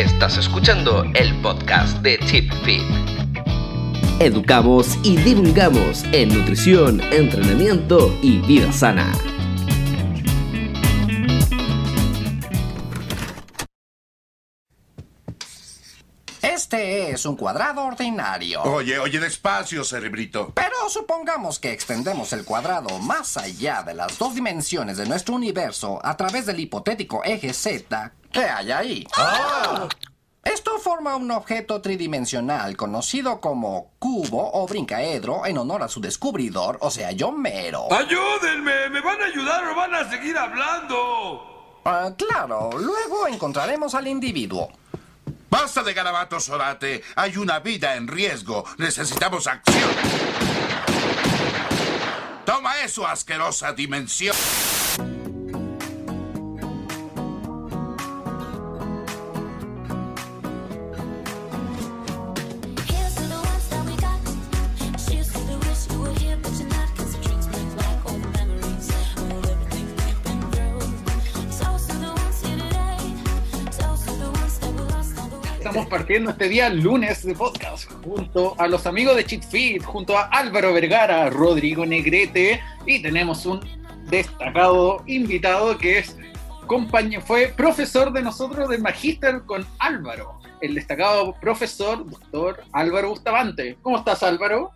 Estás escuchando el podcast de Chip Fit. Educamos y divulgamos en nutrición, entrenamiento y vida sana. Este es un cuadrado ordinario. Oye, oye, despacio, cerebrito. Pero supongamos que extendemos el cuadrado más allá de las dos dimensiones de nuestro universo a través del hipotético eje Z. ¿Qué hay ahí? Esto forma un objeto tridimensional conocido como cubo o brincaedro en honor a su descubridor, o sea, yo mero. ¡Ayúdenme! ¿Me van a ayudar o van a seguir hablando? Ah, claro, luego encontraremos al individuo. Basta de garabatos, Orate. Hay una vida en riesgo. Necesitamos acción. Toma eso, asquerosa dimensión. Estamos partiendo este día lunes de podcast junto a los amigos de Cheat junto a Álvaro Vergara, Rodrigo Negrete y tenemos un destacado invitado que es compañero, fue profesor de nosotros del Magíster con Álvaro, el destacado profesor doctor Álvaro Bustamante. ¿Cómo estás Álvaro?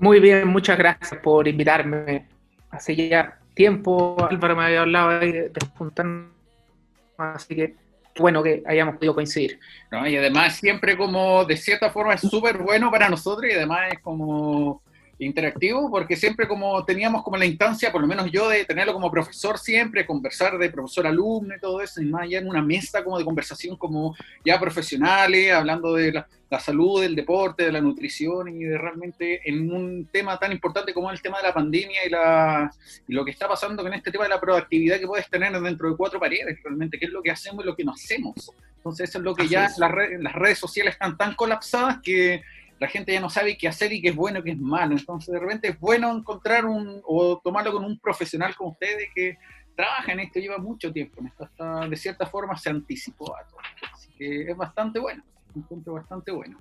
Muy bien, muchas gracias por invitarme. Hace ya tiempo Álvaro me había hablado de, de juntarnos, así que bueno que hayamos podido coincidir. ¿no? Y además siempre como de cierta forma es súper bueno para nosotros y además es como interactivo porque siempre como teníamos como la instancia, por lo menos yo, de tenerlo como profesor siempre, conversar de profesor-alumno y todo eso, y más allá en una mesa como de conversación como ya profesionales, hablando de la, la salud, del deporte, de la nutrición y de realmente en un tema tan importante como el tema de la pandemia y, la, y lo que está pasando con este tema de la proactividad que puedes tener dentro de cuatro paredes, realmente, qué es lo que hacemos y lo que no hacemos. Entonces eso es lo que Así ya las redes sociales están tan colapsadas que la gente ya no sabe qué hacer y qué es bueno y qué es malo. Entonces, de repente es bueno encontrar un, o tomarlo con un profesional como ustedes que trabaja en esto, lleva mucho tiempo en esto, hasta de cierta forma se anticipó a todo. Así que es bastante bueno, un punto bastante bueno.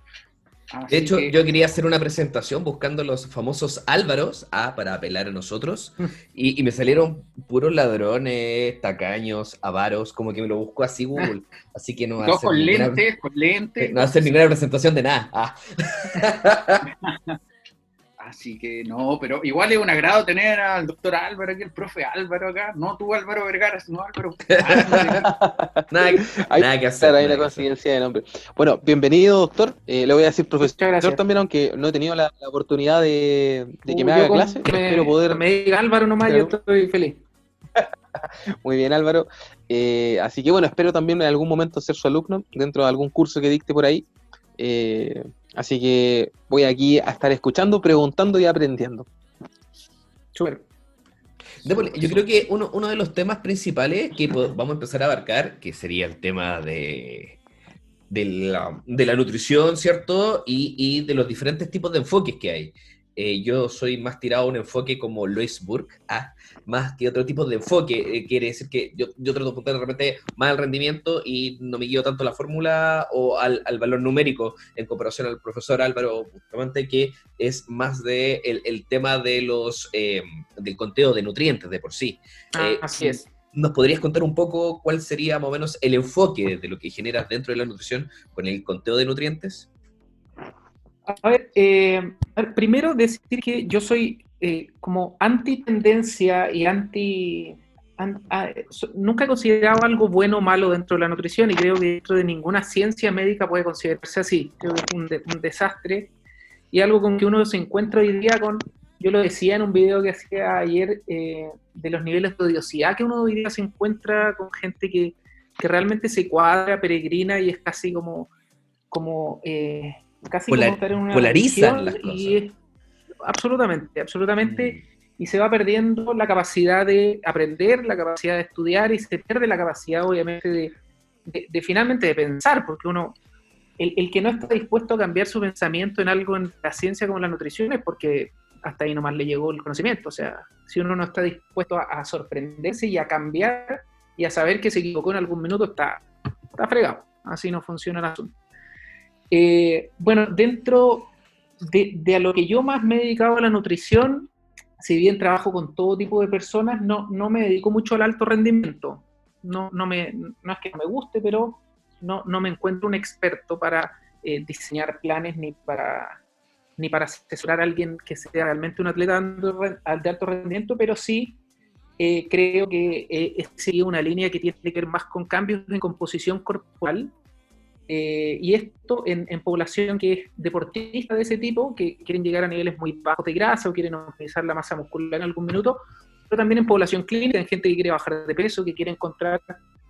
Así De hecho, que- yo quería hacer una presentación buscando los famosos Álvaros ah, para apelar a nosotros. Y, y me salieron puros ladrones, tacaños, avaros, como que me lo buscó así Google. Así que no va a Todos hacer con ninguna, lentes, con lentes. no va a hacer ninguna presentación de nada. Ah. Así que no, pero igual es un agrado tener al doctor Álvaro aquí, el profe Álvaro acá. No tú Álvaro Vergara, sino Álvaro. Nada, nada que hacer. Hay una coincidencia de nombre. Bueno, bienvenido, doctor. Eh, le voy a decir Muchas profesor gracias. también, aunque no he tenido la, la oportunidad de, de que Uh, me haga clase. me, Espero poder. me diga Álvaro nomás, yo estoy feliz. Muy bien, Álvaro. Eh, así que bueno, espero también en algún momento ser su alumno dentro de algún curso que dicte por ahí. Eh, así que voy aquí a estar escuchando, preguntando y aprendiendo. Démosle, Yo creo que uno, de los temas principales que vamos a empezar a abarcar, que sería el tema de, la, nutrición, ¿cierto? Y de los diferentes tipos de enfoques que hay. Eh, yo soy más tirado a un enfoque como Lois Burke, ah, más que otro tipo de enfoque. Eh, quiere decir que yo, yo trato de apuntar de repente más al rendimiento y no me guío tanto a la fórmula o al, al valor numérico en comparación al profesor Álvaro Bustamante, que es más de el, el tema de los eh, del conteo de nutrientes de por sí. Ah, Eh, así es. ¿Nos podrías contar un poco cuál sería más o menos el enfoque de lo que generas dentro de la nutrición con el conteo de nutrientes? A ver, eh, primero decir que yo soy eh, como anti-tendencia y anti... an- a- so- nunca he considerado algo bueno o malo dentro de la nutrición y creo que dentro de ninguna ciencia médica puede considerarse así. Creo que es un, de- un desastre y algo con que uno se encuentra hoy día con... Yo lo decía en un video que hacía ayer eh, de los niveles de odiosidad que uno hoy día se encuentra con gente que, que realmente se cuadra, peregrina y es casi como... como eh, casi Polar- como estar en una polarizan y absolutamente, absolutamente, y se va perdiendo la capacidad de aprender, la capacidad de estudiar y se pierde la capacidad, obviamente, de, de- de finalmente de pensar, porque uno, el, el que no está dispuesto a cambiar su pensamiento en algo en la ciencia como la nutrición es porque hasta ahí nomás le llegó el conocimiento. O sea, si uno no está dispuesto a, a sorprenderse y a cambiar y a saber que se equivocó en algún minuto, está, está fregado. así no funciona el asunto. Eh, bueno, dentro de, a lo que yo más me he dedicado a la nutrición, si bien trabajo con todo tipo de personas, no, no me dedico mucho al alto rendimiento. No, no, me, no es que no me guste, pero no, no me encuentro un experto para eh, diseñar planes ni para, ni para asesorar a alguien que sea realmente un atleta de alto rendimiento, pero sí eh, creo que eh, una línea que tiene que ver más con cambios en composición corporal. Eh, y esto en, población que es deportista de ese tipo, que quieren llegar a niveles muy bajos de grasa o quieren optimizar la masa muscular en algún minuto, pero también en población clínica, en gente que quiere bajar de peso, que quiere encontrar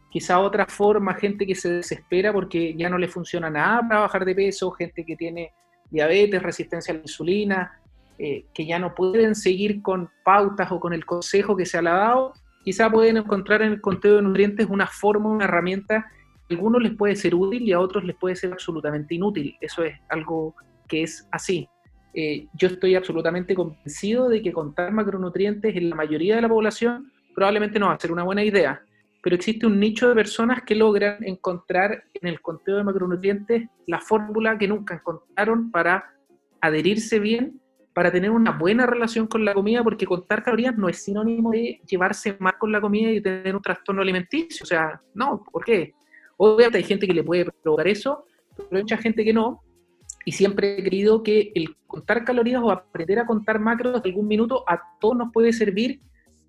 quizá otra forma, gente que se desespera porque ya no le funciona nada para bajar de peso, gente que tiene diabetes, resistencia a la insulina, eh, que ya no pueden seguir con pautas o con el consejo que se ha dado, quizá pueden encontrar en el conteo de nutrientes una forma, una herramienta algunos les puede ser útil y a otros les puede ser absolutamente inútil. Eso es algo que es así. Eh, yo estoy absolutamente convencido de que contar macronutrientes en la mayoría de la población probablemente no va a ser una buena idea, pero existe un nicho de personas que logran encontrar en el conteo de macronutrientes la fórmula que nunca encontraron para adherirse bien, para tener una buena relación con la comida, porque contar calorías no es sinónimo de llevarse mal con la comida y tener un trastorno alimenticio. O sea, no, ¿por qué? Obviamente hay gente que le puede provocar eso, pero hay mucha gente que no. Y siempre he creído que el contar calorías o aprender a contar macros de algún minuto a todos nos puede servir,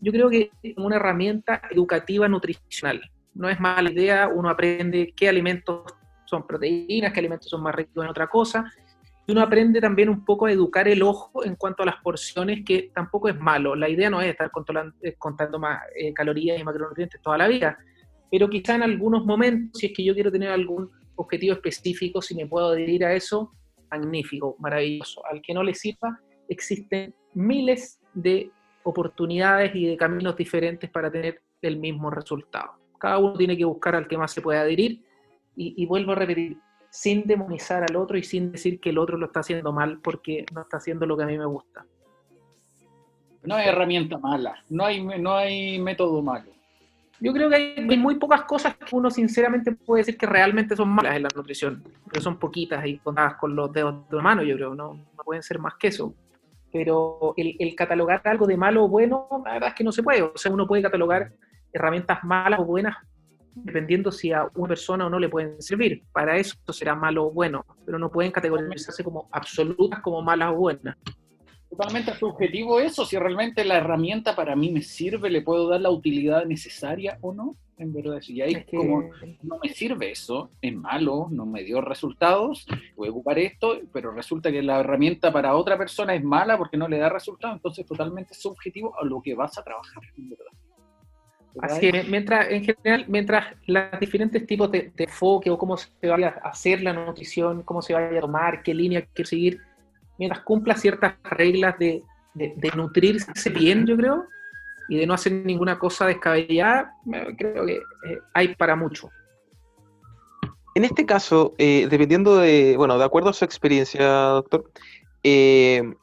yo creo que como una herramienta educativa nutricional. No es mala idea, uno aprende qué alimentos son proteínas, qué alimentos son más ricos en otra cosa, y uno aprende también un poco a educar el ojo en cuanto a las porciones, que tampoco es malo. La idea no es estar eh, contando más eh, calorías y macronutrientes toda la vida, pero quizá en algunos momentos, si es que yo quiero tener algún objetivo específico, si me puedo adherir a eso, magnífico, maravilloso. Al que no le sirva, existen miles de oportunidades y de caminos diferentes para tener el mismo resultado. Cada uno tiene que buscar al que más se puede adherir y, y vuelvo a repetir, sin demonizar al otro y sin decir que el otro lo está haciendo mal porque no está haciendo lo que a mí me gusta. No hay herramienta mala, no hay, no hay método malo. Yo creo que hay, muy pocas cosas que uno sinceramente puede decir que realmente son malas en la nutrición, pero son poquitas y contadas con los dedos de la mano, yo creo, no, no pueden ser más que eso. Pero el, el catalogar algo de malo o bueno, la verdad es que no se puede. O sea, uno puede catalogar herramientas malas o buenas dependiendo si a una persona o no le pueden servir. Para eso será malo o bueno, pero no pueden categorizarse como absolutas como malas o buenas. Totalmente subjetivo eso, si realmente la herramienta para mí me sirve, le puedo dar la utilidad necesaria o no. En verdad, si ahí Es que- como no me sirve eso, es malo, no me dio resultados, voy a ocupar esto, pero resulta que la herramienta para otra persona es mala porque no le da resultados, entonces totalmente subjetivo a lo que vas a trabajar, en verdad. Así que mientras, en general, mientras los diferentes tipos de, de enfoque o cómo se vaya a hacer la nutrición, cómo se vaya a tomar, qué línea quiere seguir, mientras cumpla ciertas reglas de, de- de nutrirse bien, yo creo, y de no hacer ninguna cosa descabellada, creo que eh, hay para mucho. En este caso, eh, dependiendo de, bueno, de acuerdo a su experiencia, doctor, eh,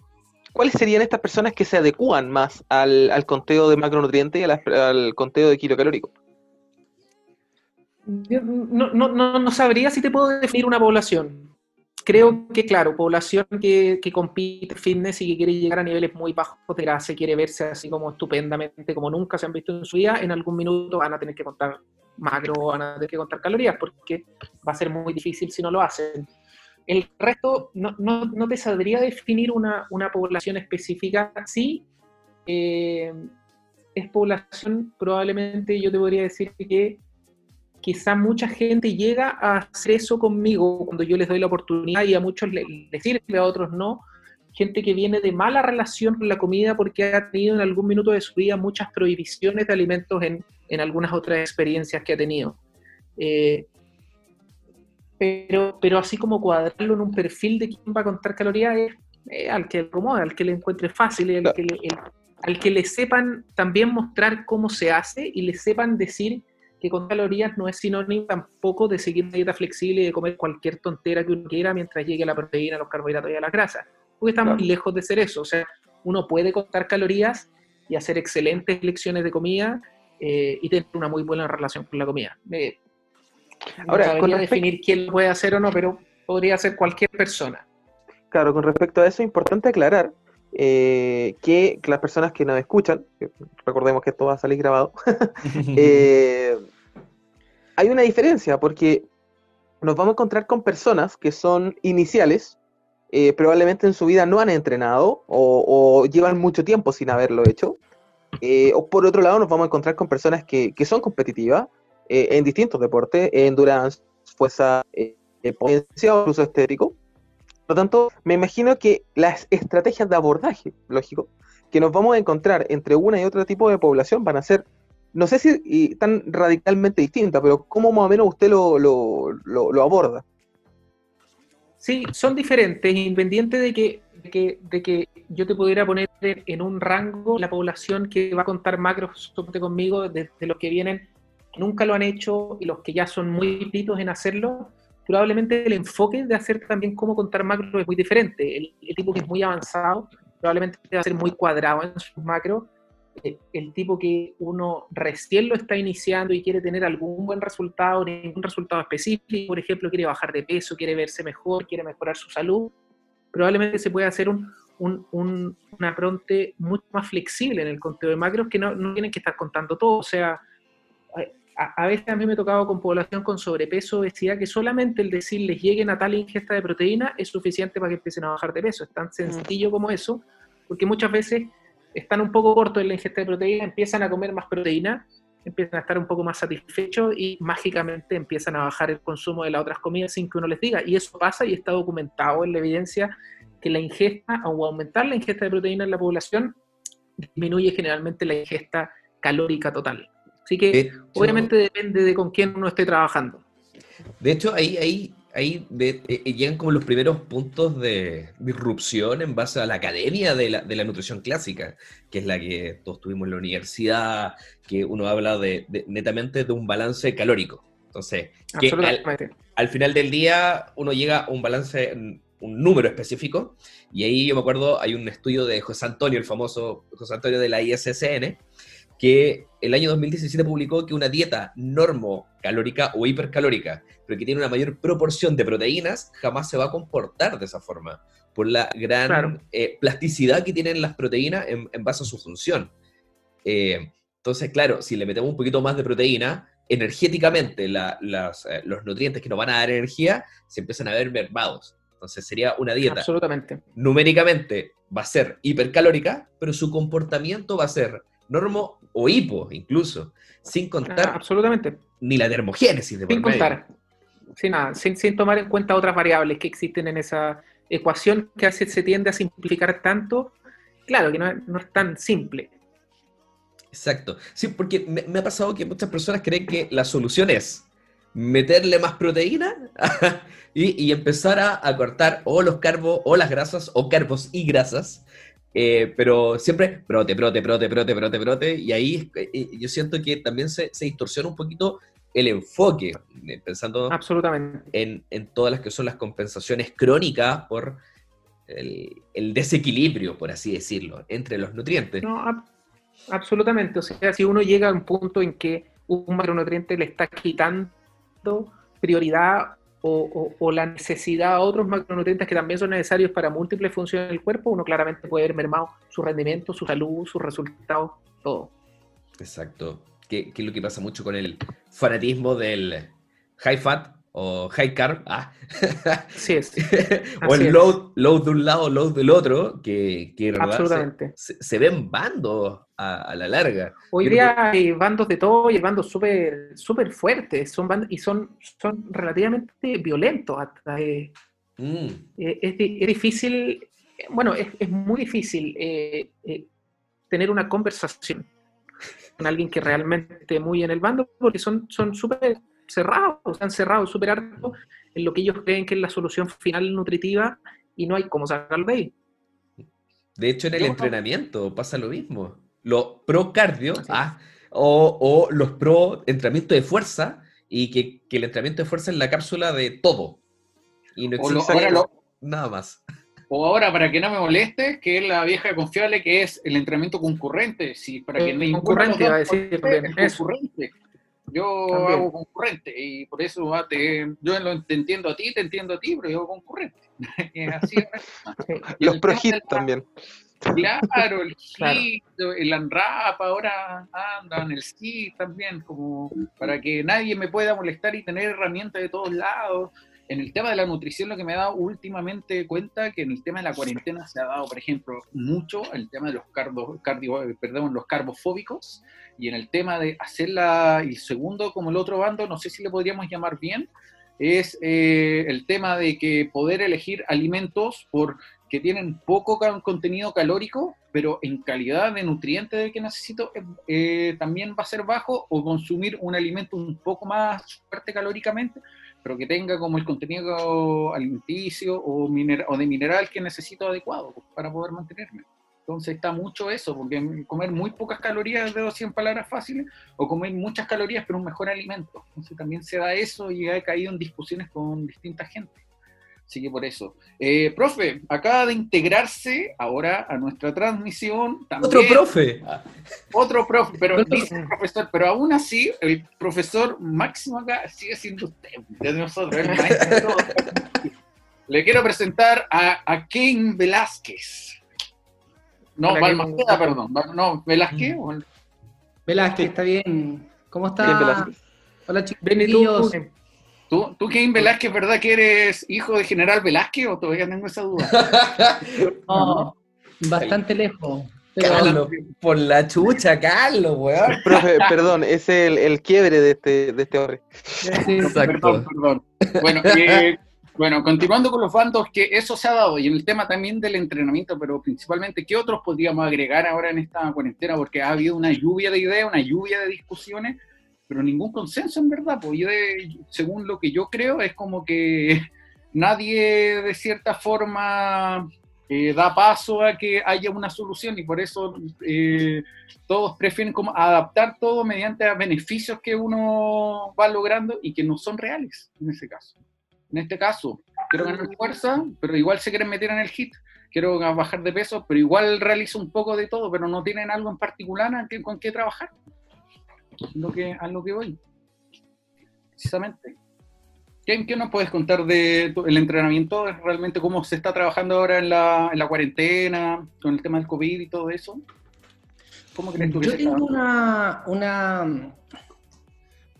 ¿cuáles serían estas personas que se adecúan más al, al conteo de macronutrientes y al conteo de kilocalórico? Yo no, no, no, no sabría si te puedo definir una población. Creo que, claro, población que, que compite fitness y que quiere llegar a niveles muy bajos de grasa, quiere verse así como estupendamente, como nunca se han visto en su vida, en algún minuto van a tener que contar macro, van a tener que contar calorías, porque va a ser muy difícil si no lo hacen. El resto, no, no, no te sabría definir una, una población específica. Sí, eh, es población, probablemente yo te podría decir que quizá mucha gente llega a hacer eso conmigo cuando yo les doy la oportunidad y a muchos les, les sirve, a otros no. Gente que viene de mala relación con la comida porque ha tenido en algún minuto de su vida muchas prohibiciones de alimentos en, en algunas otras experiencias que ha tenido. Eh, pero, pero así como cuadrarlo en un perfil de quién va a contar calorías es eh, al que le acomode, al que le encuentre fácil, al que le, el- al que le sepan también mostrar cómo se hace y le sepan decir que con calorías no es sinónimo tampoco de seguir una dieta flexible y de comer cualquier tontera que uno quiera mientras llegue a la proteína, los carbohidratos y a las grasas. Porque Claro. muy lejos de ser eso. O sea, uno puede contar calorías y hacer excelentes lecciones de comida eh, y tener una muy buena relación con la comida. Eh, Ahora, no definir quién lo puede hacer o no, pero podría ser cualquier persona. Claro, con respecto a eso, es importante aclarar eh, que las personas que nos escuchan, recordemos que esto va a salir grabado, eh, hay una diferencia porque nos vamos a encontrar con personas que son iniciales, eh, probablemente en su vida no han entrenado o, o llevan mucho tiempo sin haberlo hecho. eh, o por otro lado, nos vamos a encontrar con personas que, que son competitivas eh, en distintos deportes, endurance, fuerza, eh, eh, potencia o incluso estético. Por lo tanto, me imagino que las estrategias de abordaje, lógico, que nos vamos a encontrar entre una y otro tipo de población van a ser, no sé si y tan radicalmente distintas, pero ¿cómo más o menos usted lo, aborda? Sí, son diferentes, independiente de que, de que, de que yo te pudiera poner en, un rango la población que va a contar macros conmigo, de, de los que vienen, nunca lo han hecho y los que ya son muy pitos en hacerlo, probablemente el enfoque de hacer también cómo contar macros es muy diferente. El, el tipo que es muy avanzado probablemente va a ser muy cuadrado en sus macros. Eh, El tipo que uno recién lo está iniciando y quiere tener algún buen resultado, ningún resultado específico, por ejemplo, quiere bajar de peso, quiere verse mejor, quiere mejorar su salud, probablemente se puede hacer un, un, un, una pronte mucho más flexible en el conteo de macros que no, no tienen que estar contando todo. O sea, a, a, veces a mí me he tocado con población con sobrepeso, obesidad, que solamente el decirles lleguen a tal ingesta de proteína es suficiente para que empiecen a bajar de peso. Es tan sencillo como eso, porque muchas veces están un poco cortos en la ingesta de proteína, empiezan a comer más proteína, empiezan a estar un poco más satisfechos y mágicamente empiezan a bajar el consumo de las otras comidas sin que uno les diga. Y eso pasa y está documentado en la evidencia que la ingesta o aumentar la ingesta de proteína en la población disminuye generalmente la ingesta calórica total. Así que De hecho- obviamente depende de con quién uno esté trabajando. De hecho, ahí, ahí, ahí de- eh, eh, llegan como los primeros puntos de disrupción en base a la academia de la, de la nutrición clásica, que es la que todos tuvimos en la universidad, que uno habla de, de- netamente de un balance calórico. Entonces, que al, al final del día uno llega a un balance, un número específico, y ahí yo me acuerdo, hay un estudio de José Antonio, el famoso José Antonio de la ISSN, que el año 2017 publicó que una dieta normocalórica o hipercalórica, pero que tiene una mayor proporción de proteínas, jamás se va a comportar de esa forma, por la gran Claro. eh, plasticidad que tienen las proteínas en, en base a su función. Eh, entonces, claro, si le metemos un poquito más de proteína, energéticamente la- las, eh, los nutrientes que nos van a dar energía se empiezan a ver mermados. Entonces sería una dieta Absolutamente. numéricamente va a ser hipercalórica, pero su comportamiento va a ser normo o hipo incluso, sin Ah, contar absolutamente. ni la termogénesis de Sin contar. Sin nada, sin, sin tomar en cuenta otras variables que existen en esa ecuación que hace, se tiende a simplificar tanto. Claro que no es, no es tan simple. Exacto. Sí, porque me, me ha pasado que muchas personas creen que la solución es meterle más proteína y, y empezar a, a cortar o los carbos o las grasas o carbos y grasas. Eh, pero siempre prote, prote, prote, prote, prote, prote. Y ahí eh, yo siento que también se, se distorsiona un poquito el enfoque, eh, pensando Absolutamente. en, en todas las que son las compensaciones crónicas por el, el desequilibrio, por así decirlo, entre los nutrientes. No, ab- absolutamente. O sea, si uno llega a un punto en que un macronutriente le está quitando prioridad o, la necesidad a otros macronutrientes que también son necesarios para múltiples funciones del cuerpo, uno claramente puede ver mermado su rendimiento, su salud, sus resultados, todo. Exacto. Que es lo que pasa mucho con el fanatismo del high fat o high carb. Ah. Así es. o el low, low de un lado, low del otro, que, que Absolutamente. se- se ven bandos a, a la larga. Hoy Yo día creo hay bandos de todo y hay bandos súper súper fuertes son band- y son, son relativamente violentos. hasta, eh, Mm, eh, es, es difícil, bueno, es, es muy difícil eh, tener una conversación con alguien que realmente esté muy en el bando porque son son súper cerrados, están cerrados súper hartos en lo que ellos creen que es la solución final nutritiva y no hay cómo sacarlo de ahí. De hecho, en el entrenamiento pasa lo mismo. Los pro cardio ah, o, o los pro entrenamiento de fuerza y que, que el entrenamiento de fuerza es la cápsula de todo. Y no lo- existe lo- nada más. O ahora, para que no me moleste, que es la vieja confiable que es el entrenamiento concurrente. Si para Eh, que ninguno concurrente, iba a decir eso. concurrente. Yo También. hago concurrente y por eso ah, te- yo lo, te entiendo a ti, te entiendo a ti, pero yo hago concurrente. Así. Los pro hit también. Claro, el Claro. hit, el unwrap ahora andan, el hit también, como para que nadie me pueda molestar y tener herramientas de todos lados. En el tema de la nutrición, lo que me he dado últimamente cuenta que en el tema de la cuarentena se ha dado, por ejemplo, mucho el tema de los carbo, cardio, eh, perdón, los carbofóbicos y en el tema de hacerla, y segundo, como el otro bando, no sé si le podríamos llamar bien, es eh, el tema de que poder elegir alimentos por que tienen poco contenido calórico, pero en calidad de nutrientes que necesito eh, eh, también va a ser bajo, o consumir un alimento un poco más fuerte calóricamente, pero que tenga como el contenido alimenticio o, o de mineral que necesito adecuado pues, para poder mantenerme. Entonces está mucho eso, porque comer muy pocas calorías de 200 palabras fáciles, o comer muchas calorías pero un mejor alimento. Entonces también se da eso y he caído en discusiones con distinta gente. Así que por eso. Eh, profe, acaba de integrarse ahora a nuestra transmisión también Otro profe. otro profe, pero dice profesor, pero aún así el profesor máximo acá sigue siendo usted, de nosotros, el maestro de todos. Le quiero presentar a, a Ken Velázquez. No, Balmaceda, perdón. No, Velázquez. o- Velázquez, está bien. ¿Cómo está? Bien, Velázquez. Hola Ven y tú. ¿Tú, Ken Velázquez, verdad que eres hijo de General Velázquez o todavía tengo esa duda? No, bastante lejos. Pero Carlos, por la chucha, Carlos, weón. Profe, perdón, es el, el quiebre de este, de este hombre. sí, Perdón, perdón. Bueno, eh, bueno, continuando con los bandos, que eso se ha dado, y en el tema también del entrenamiento, pero principalmente, ¿qué otros podríamos agregar ahora en esta cuarentena? Porque ha habido una lluvia de ideas, una lluvia de discusiones, pero ningún consenso en verdad. Pues yo, de- según lo que yo creo, es como que nadie de cierta forma eh, da paso a que haya una solución y por eso eh, todos prefieren como adaptar todo mediante beneficios que uno va logrando y que no son reales en ese caso. En este caso, quiero ganar fuerza, pero igual se quieren meter en el hit. Quiero bajar de peso, pero igual realizo un poco de todo, pero no tienen algo en particular con qué trabajar. Lo que, a lo que voy. Precisamente. ¿Qué, qué nos puedes contar de tu- el entrenamiento? ¿Realmente cómo se está trabajando ahora en la, en la cuarentena, con el tema del COVID y todo eso? ¿Cómo crees tú que Yo tengo una, una,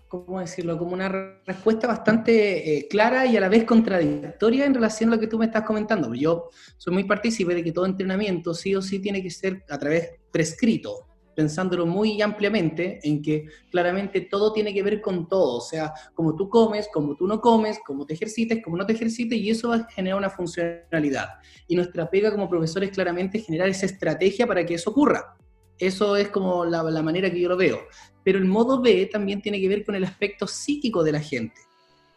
¿cómo decirlo? Como una re- respuesta bastante eh, clara y a la vez contradictoria en relación a lo que tú me estás comentando. Yo soy muy partícipe de que todo entrenamiento sí o sí tiene que ser a través prescrito, pensándolo muy ampliamente en que claramente todo tiene que ver con todo, o sea, como tú comes, como tú no comes, cómo te ejercites, cómo no te ejercites, y eso va a generar una funcionalidad. Y nuestra pega como profesores claramente generar esa estrategia para que eso ocurra. Eso es como la, la manera que yo lo veo. Pero el modo B también tiene que ver con el aspecto psíquico de la gente.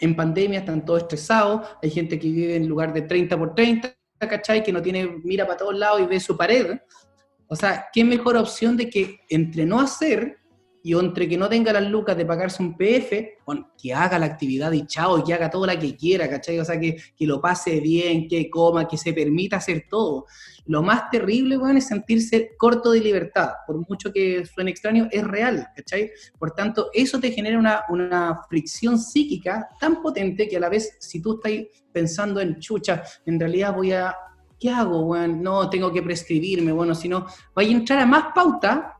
En pandemia están todos estresados, hay gente que vive en lugar de 30 por 30, ¿cachai? Que no tiene, mira para todos lados y ve su pared. O sea, ¿qué mejor opción de que entre no hacer y entre que no tenga las lucas de pagarse un PF, bueno, que haga la actividad y chao, que haga todo la que quiera, ¿cachai? O sea, que, que lo pase bien, que coma, que se permita hacer todo. Lo más terrible, weón, es sentirse corto de libertad. Por mucho que suene extraño, es real, ¿cachai? Por tanto, eso te genera una, una fricción psíquica tan potente que a la vez, si tú estás pensando en chucha, en realidad voy a. ¿Qué hago? No, tengo que prescribirme, bueno, si no, vaya a entrar a más pauta,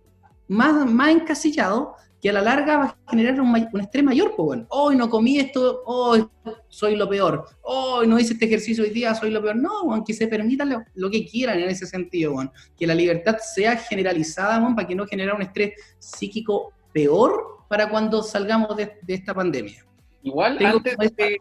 más, más encasillado, que a la larga va a generar un, estrés mayor, pues, bueno. Hoy no comí esto, hoy soy lo peor. Hoy no hice este ejercicio hoy día, soy lo peor. No, weón, que se permita lo, lo que quieran en ese sentido. Que la libertad sea generalizada, para que no genere un estrés psíquico peor para cuando salgamos de, de esta pandemia. Igual Tengo antes de,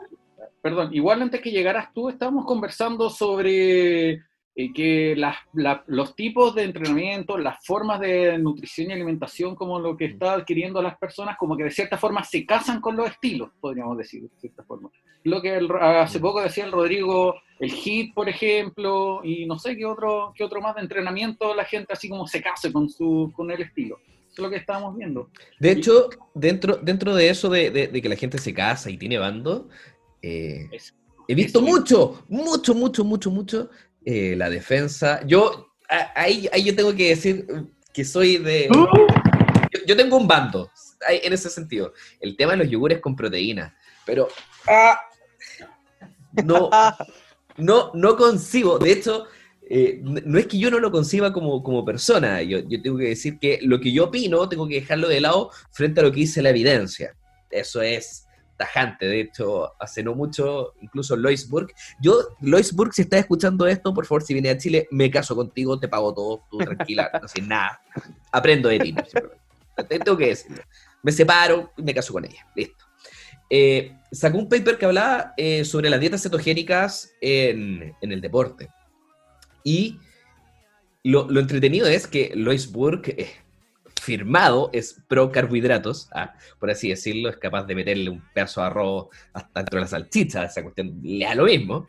perdón, igual antes que llegaras tú, estábamos conversando sobre eh, que las- la- los tipos de entrenamiento, las formas de nutrición y alimentación, como lo que está adquiriendo las personas, como que de cierta forma se casan con los estilos, podríamos decir, de cierta forma. Lo que el- hace poco decía el Rodrigo, el HIT, por ejemplo, y no sé qué otro, qué otro más de entrenamiento, la gente así como se case con, su, con el estilo. Lo que estábamos viendo. De hecho, dentro, dentro de eso de, de- de que la gente se casa y tiene bando, eh, Es- he visto mucho, mucho, mucho, mucho, mucho eh, la defensa. Yo, ahí, ahí yo tengo que decir que soy de... Yo, yo tengo un bando ahí, en ese sentido. El tema de los yogures con proteína. Pero ah, no, no, no concibo. De hecho, eh, no es que yo no lo conciba como, como persona. Yo, yo tengo que decir que lo que yo opino tengo que dejarlo de lado frente a lo que dice la evidencia. Eso es tajante. De hecho, hace no mucho, incluso Lois Burke. Yo, Lois Burke, si estás escuchando esto, por favor, si vienes a Chile, me caso contigo, te pago todo, tú tranquila, no sé nada. Aprendo de ti. tengo que decirlo. Me separo y me caso con ella. Listo. Eh, sacó un paper que hablaba eh, sobre las dietas cetogénicas en, en el deporte. Y lo, entretenido es que Lois Burke, firmado, es pro carbohidratos, ah, por así decirlo, es capaz de meterle un pedazo de arroz hasta dentro de la salchicha, esa cuestión le da lo mismo.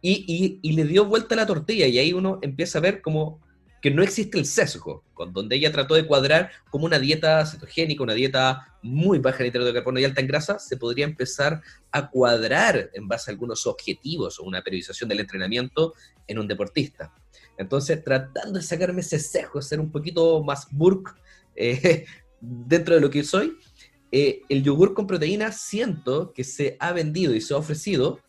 Y, y- le dio vuelta a la tortilla, y ahí uno empieza a ver como que no existe el sesgo, con donde ella trató de cuadrar como una dieta cetogénica, una dieta muy baja en hidrato de carbono y alta en grasa, se podría empezar a cuadrar en base a algunos objetivos o una periodización del entrenamiento en un deportista. Entonces, tratando de sacarme ese sesgo, ser un poquito más burk eh, dentro de lo que soy, eh, el yogur con proteína siento que se ha vendido y se ha ofrecido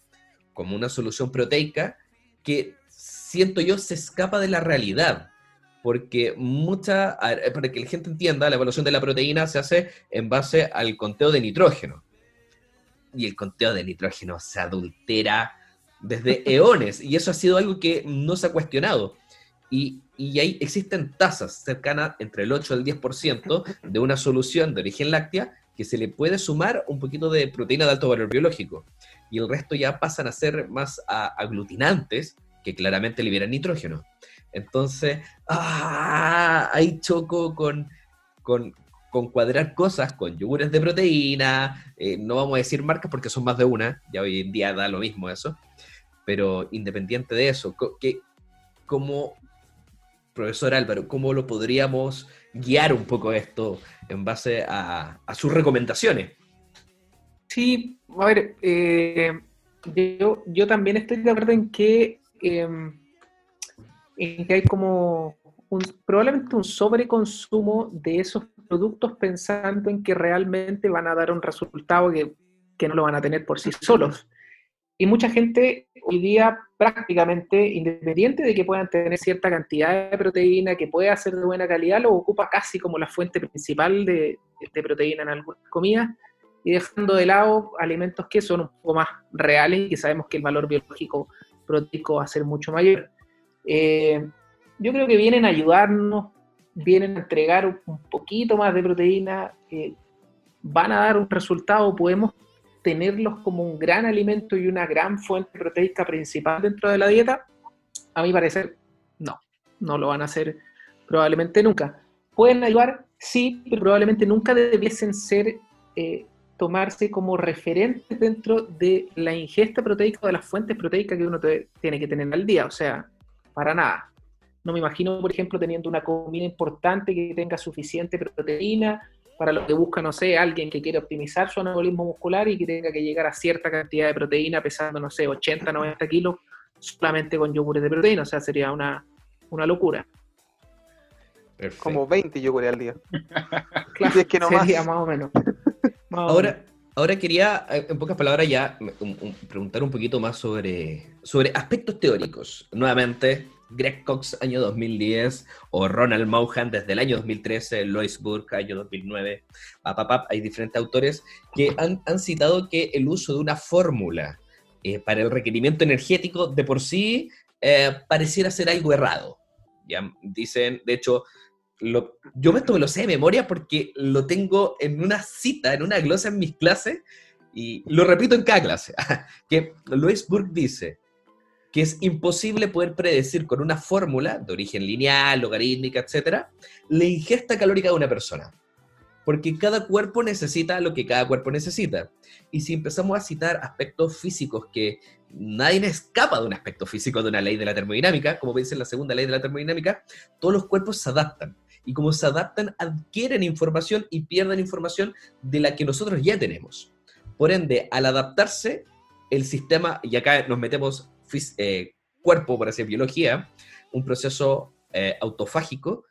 como una solución proteica que siento yo se escapa de la realidad. Porque mucha, ver, para que la gente entienda, la evaluación de la proteína se hace en base al conteo de nitrógeno. Y el conteo de nitrógeno se adultera desde eones. Y eso ha sido algo que no se ha cuestionado. Y, y ahí existen tasas cercanas entre el 8 y el 10% de una solución de origen láctea que se le puede sumar un poquito de proteína de alto valor biológico. Y el resto ya pasan a ser más aglutinantes que claramente liberan nitrógeno. Entonces, ¡ah! ahí choco con, con, con cuadrar cosas con yogures de proteína. eh, no vamos a decir marcas porque son más de una, ya hoy en día da lo mismo eso. Pero independiente de eso, que, como profesor Álvaro, ¿cómo lo podríamos guiar un poco esto en base a, sus recomendaciones? Sí, a ver, eh, yo, yo también estoy de acuerdo en que, eh, en que hay como probablemente un sobreconsumo de esos productos pensando en que realmente van a dar un resultado que, que no lo van a tener por sí solos. Y mucha gente hoy día prácticamente, independiente de que puedan tener cierta cantidad de proteína, que pueda ser de buena calidad, lo ocupa casi como la fuente principal de, proteína en algunas comidas y dejando de lado alimentos que son un poco más reales y que sabemos que el valor biológico proteico va a ser mucho mayor. Eh, yo creo que vienen a ayudarnos, vienen a entregar un- un poquito más de proteína, eh, van a dar un resultado, podemos tenerlos como un gran alimento y una gran fuente proteica principal dentro de la dieta. A mi parecer, no, no lo van a hacer probablemente nunca. ¿Pueden ayudar? Sí, pero probablemente nunca debiesen ser eh, tomarse como referentes dentro de la ingesta proteica o de las fuentes proteicas que uno tiene que tener al día. O sea, para nada. No me imagino, por ejemplo, teniendo una comida importante que tenga suficiente proteína para lo que busca, no sé, alguien que quiere optimizar su anabolismo muscular y que tenga que llegar a cierta cantidad de proteína pesando, no sé, 80, 90 kilos solamente con yogures de proteína. O sea, sería una, una locura. Como 20 yogures al día. Claro, Si es que no más. sería más o menos. Más o Ahora, ahora quería, eh, en pocas palabras, ya un- un- preguntar un poquito más sobre, sobre aspectos teóricos. Nuevamente, Greg Cox, año 2010, o Ronald Mauhan desde el año 2013, Lois Burke, año 2009, papapap, hay diferentes autores que han, han citado que el uso de una fórmula eh, para el requerimiento energético de por sí eh, pareciera ser algo errado. Ya dicen, de hecho, yo esto me lo sé de memoria porque lo tengo en una cita, en una glosa en mis clases, y lo repito en cada clase, que Louis Burke dice que es imposible poder predecir con una fórmula de origen lineal, logarítmica, etcétera, la ingesta calórica de una persona. Porque cada cuerpo necesita lo que cada cuerpo necesita. Y si empezamos a citar aspectos físicos que nadie escapa de un aspecto físico de una ley de la termodinámica, como dice la segunda ley de la termodinámica, todos los cuerpos se adaptan. Y como se adaptan, adquieren información y pierden información de la que nosotros ya tenemos. Por ende, al adaptarse, el sistema, y acá nos metemos eh, cuerpo, por así biología, un proceso eh, autofágico,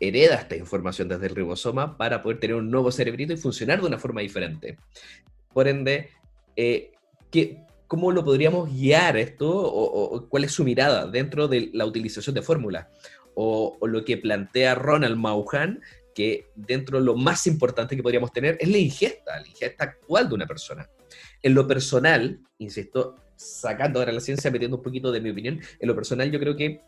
hereda esta información desde el ribosoma para poder tener un nuevo cerebrito y funcionar de una forma diferente. Por ende, eh, ¿qué- ¿cómo lo podríamos guiar esto o, o- cuál es su mirada dentro de la utilización de fórmulas? O, lo que plantea Ronald Mauhan, que dentro de lo más importante que podríamos tener es la ingesta, la ingesta actual de una persona. En lo personal, insisto, sacando ahora la ciencia, metiendo un poquito de mi opinión, en lo personal yo creo que,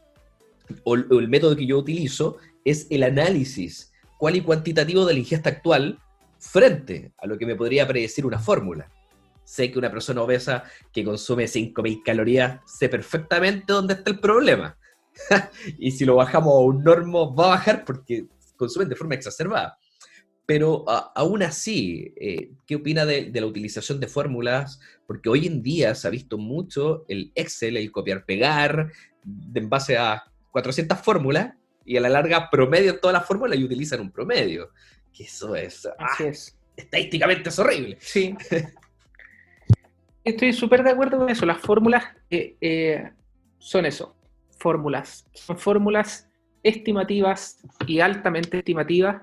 el método que yo utilizo, es el análisis cual y cuantitativo de la ingesta actual frente a lo que me podría predecir una fórmula. Sé que una persona obesa que consume 5.000 calorías, sé perfectamente dónde está el problema. y si lo bajamos a un normo, va a bajar porque consumen de forma exacerbada. Pero a- aún así, eh, ¿qué opina de, de la utilización de fórmulas? Porque hoy en día se ha visto mucho el Excel, el copiar-pegar, en base a 400 fórmulas, y a la larga promedian todas las fórmulas y utilizan un promedio. Que eso es, ah, es. estadísticamente es horrible. Sí. Estoy súper de acuerdo con eso. Las fórmulas eh, eh, son eso, fórmulas. Son fórmulas estimativas y altamente estimativas.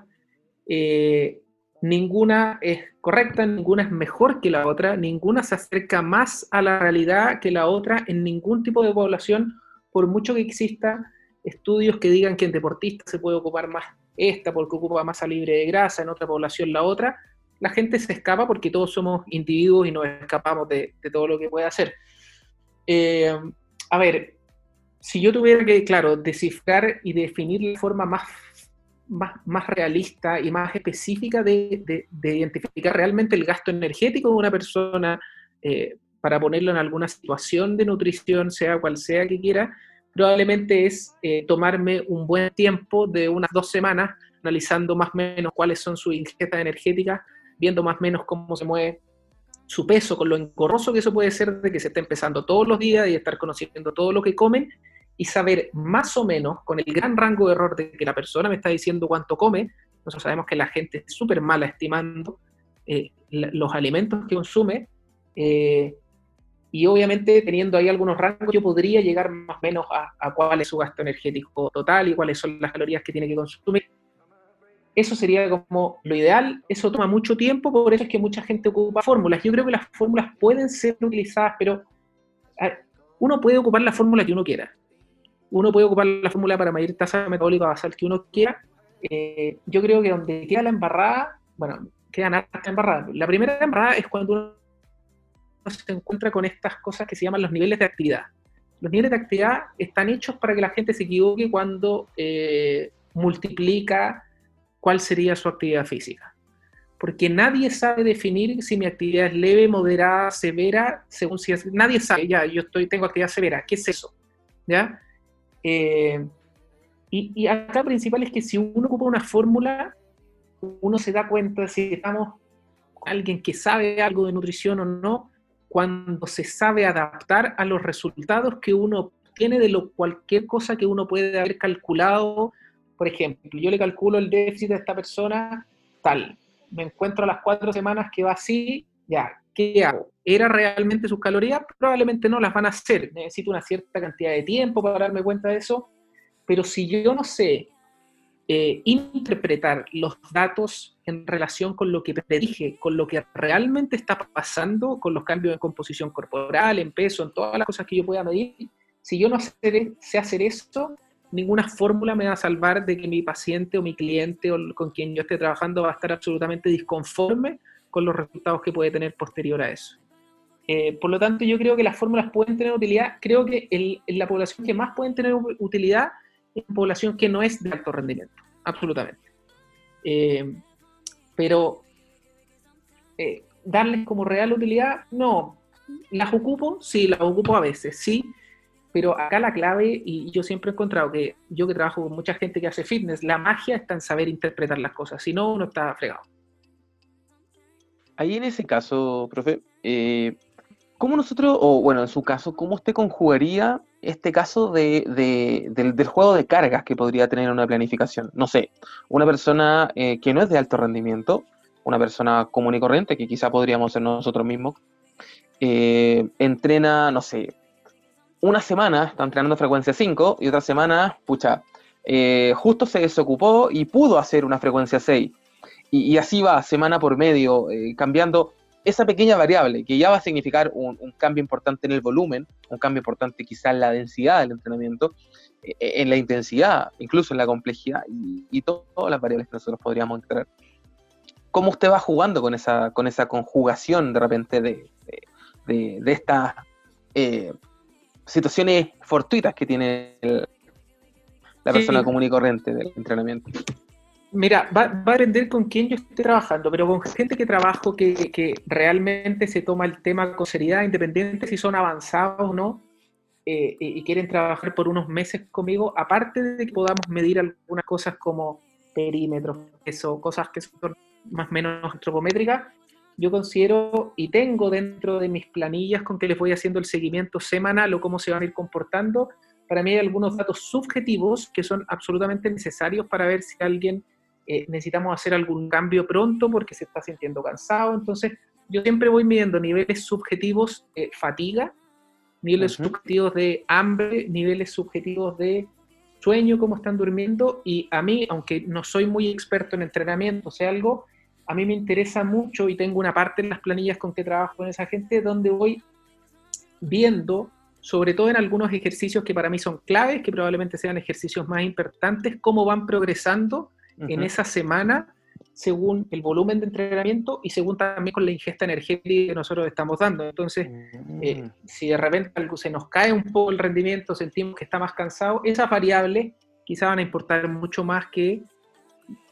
Eh, ninguna es correcta, ninguna es mejor que la otra, ninguna se acerca más a la realidad que la otra en ningún tipo de población, por mucho que exista estudios que digan que en deportistas se puede ocupar más esta porque ocupa masa libre de grasa, en otra población la otra, la gente se escapa porque todos somos individuos y nos escapamos de, todo lo que puede hacer. Eh, a ver, si yo tuviera que, claro, descifrar y definir la forma más, más, realista y más específica de identificar realmente el gasto energético de una persona eh, para ponerlo en alguna situación de nutrición, sea cual sea que quiera, probablemente es eh, tomarme un buen tiempo de unas dos semanas analizando más o menos cuáles son sus ingestas energéticas, viendo más o menos cómo se mueve su peso, con lo engorroso que eso puede ser de que se esté empezando todos los días y estar conociendo todo lo que comen y saber más o menos, con el gran rango de error de que la persona me está diciendo cuánto come, nosotros sabemos que la gente es súper mala estimando eh, los alimentos que consume, eh, y obviamente teniendo ahí algunos rangos, yo podría llegar más o menos a, a cuál es su gasto energético total y cuáles son las calorías que tiene que consumir. Eso sería como lo ideal, eso toma mucho tiempo, por eso es que mucha gente ocupa fórmulas. Yo creo que las fórmulas pueden ser utilizadas, pero uno puede ocupar la fórmula que uno quiera. Uno puede ocupar la fórmula para medir tasa metabólica basal que uno quiera. Eh, yo creo que donde queda la embarrada, bueno, quedan hartas embarradas. La primera embarrada es cuando uno se encuentra con estas cosas que se llaman los niveles de actividad. Los niveles de actividad están hechos para que la gente se equivoque cuando eh, multiplica cuál sería su actividad física. Porque nadie sabe definir si mi actividad es leve, moderada, severa, según si es... Nadie sabe, ya, yo estoy, tengo actividad severa, ¿qué es eso? ¿Ya? Eh, y, y acá principal es que si uno ocupa una fórmula, uno se da cuenta si estamos alguien que sabe algo de nutrición o no, cuando se sabe adaptar a los resultados que uno obtiene de lo, cualquier cosa que uno puede haber calculado. Por ejemplo, yo le calculo el déficit de esta persona tal. Me encuentro a las cuatro semanas que va así, ya, ¿qué hago? ¿Era realmente sus calorías? Probablemente no las van a hacer. Necesito una cierta cantidad de tiempo para darme cuenta de eso. Pero si yo no sé eh, interpretar los datos en relación con lo que predije, con lo que realmente está pasando, con los cambios en composición corporal, en peso, en todas las cosas que yo pueda medir, si yo no sé, sé hacer esto, ninguna fórmula me va a salvar de que mi paciente o mi cliente o con quien yo esté trabajando va a estar absolutamente disconforme con los resultados que puede tener posterior a eso. Eh, por lo tanto, yo creo que las fórmulas pueden tener utilidad. Creo que el, la población que más pueden tener utilidad es una población que no es de alto rendimiento, absolutamente. Eh, pero eh, darles como real utilidad, no. ¿Las ocupo? Sí, las ocupo a veces, sí. Pero acá la clave, y yo siempre he encontrado que yo que trabajo con mucha gente que hace fitness, la magia está en saber interpretar las cosas, si no, uno está fregado. Ahí en ese caso, profe, ¿cómo nosotros, o bueno, en su caso, cómo usted conjugaría este caso de, de- del, juego de cargas que podría tener una planificación? No sé, una persona eh, que no es de alto rendimiento, una persona común y corriente, que quizá podríamos ser nosotros mismos, eh, entrena, no sé, una semana está entrenando frecuencia 5 y otra semana, pucha, eh, justo se desocupó y pudo hacer una frecuencia 6. Y, así va, semana por medio, cambiando esa pequeña variable que ya va a significar un, un cambio importante en el volumen, un cambio importante quizá en la densidad del entrenamiento, eh, en la intensidad, incluso en la complejidad y, y to- todas las variables que nosotros podríamos entrar. ¿Cómo usted va jugando con esa, con esa conjugación de repente de, de, de- de estas eh, situaciones fortuitas que tiene el- la Sí. persona común y corriente del entrenamiento? Mira, va, a depender con quién yo esté trabajando, pero con gente que trabajo que, que realmente se toma el tema con seriedad, independiente si son avanzados o no, eh, y, y quieren trabajar por unos meses conmigo, aparte de que podamos medir algunas cosas como perímetros, eso, cosas que son más o menos antropométricas, yo considero y tengo dentro de mis planillas con que les voy haciendo el seguimiento semanal o cómo se van a ir comportando, para mí hay algunos datos subjetivos que son absolutamente necesarios para ver si alguien eh, necesitamos hacer algún cambio pronto porque se está sintiendo cansado. Entonces, yo siempre voy midiendo niveles subjetivos de fatiga, niveles Ujú. subjetivos de hambre, niveles subjetivos de sueño, cómo están durmiendo. Y a mí, aunque no soy muy experto en entrenamiento, o sea, algo, a mí me interesa mucho y tengo una parte en las planillas con que trabajo con esa gente donde voy viendo, sobre todo en algunos ejercicios que para mí son claves, que probablemente sean ejercicios más importantes, cómo van progresando en esa semana según el volumen de entrenamiento y según también con la ingesta energética que nosotros estamos dando. Entonces, eh, Mm. si de repente algo se nos cae un poco el rendimiento, sentimos que está más cansado, esas variables quizá van a importar mucho más que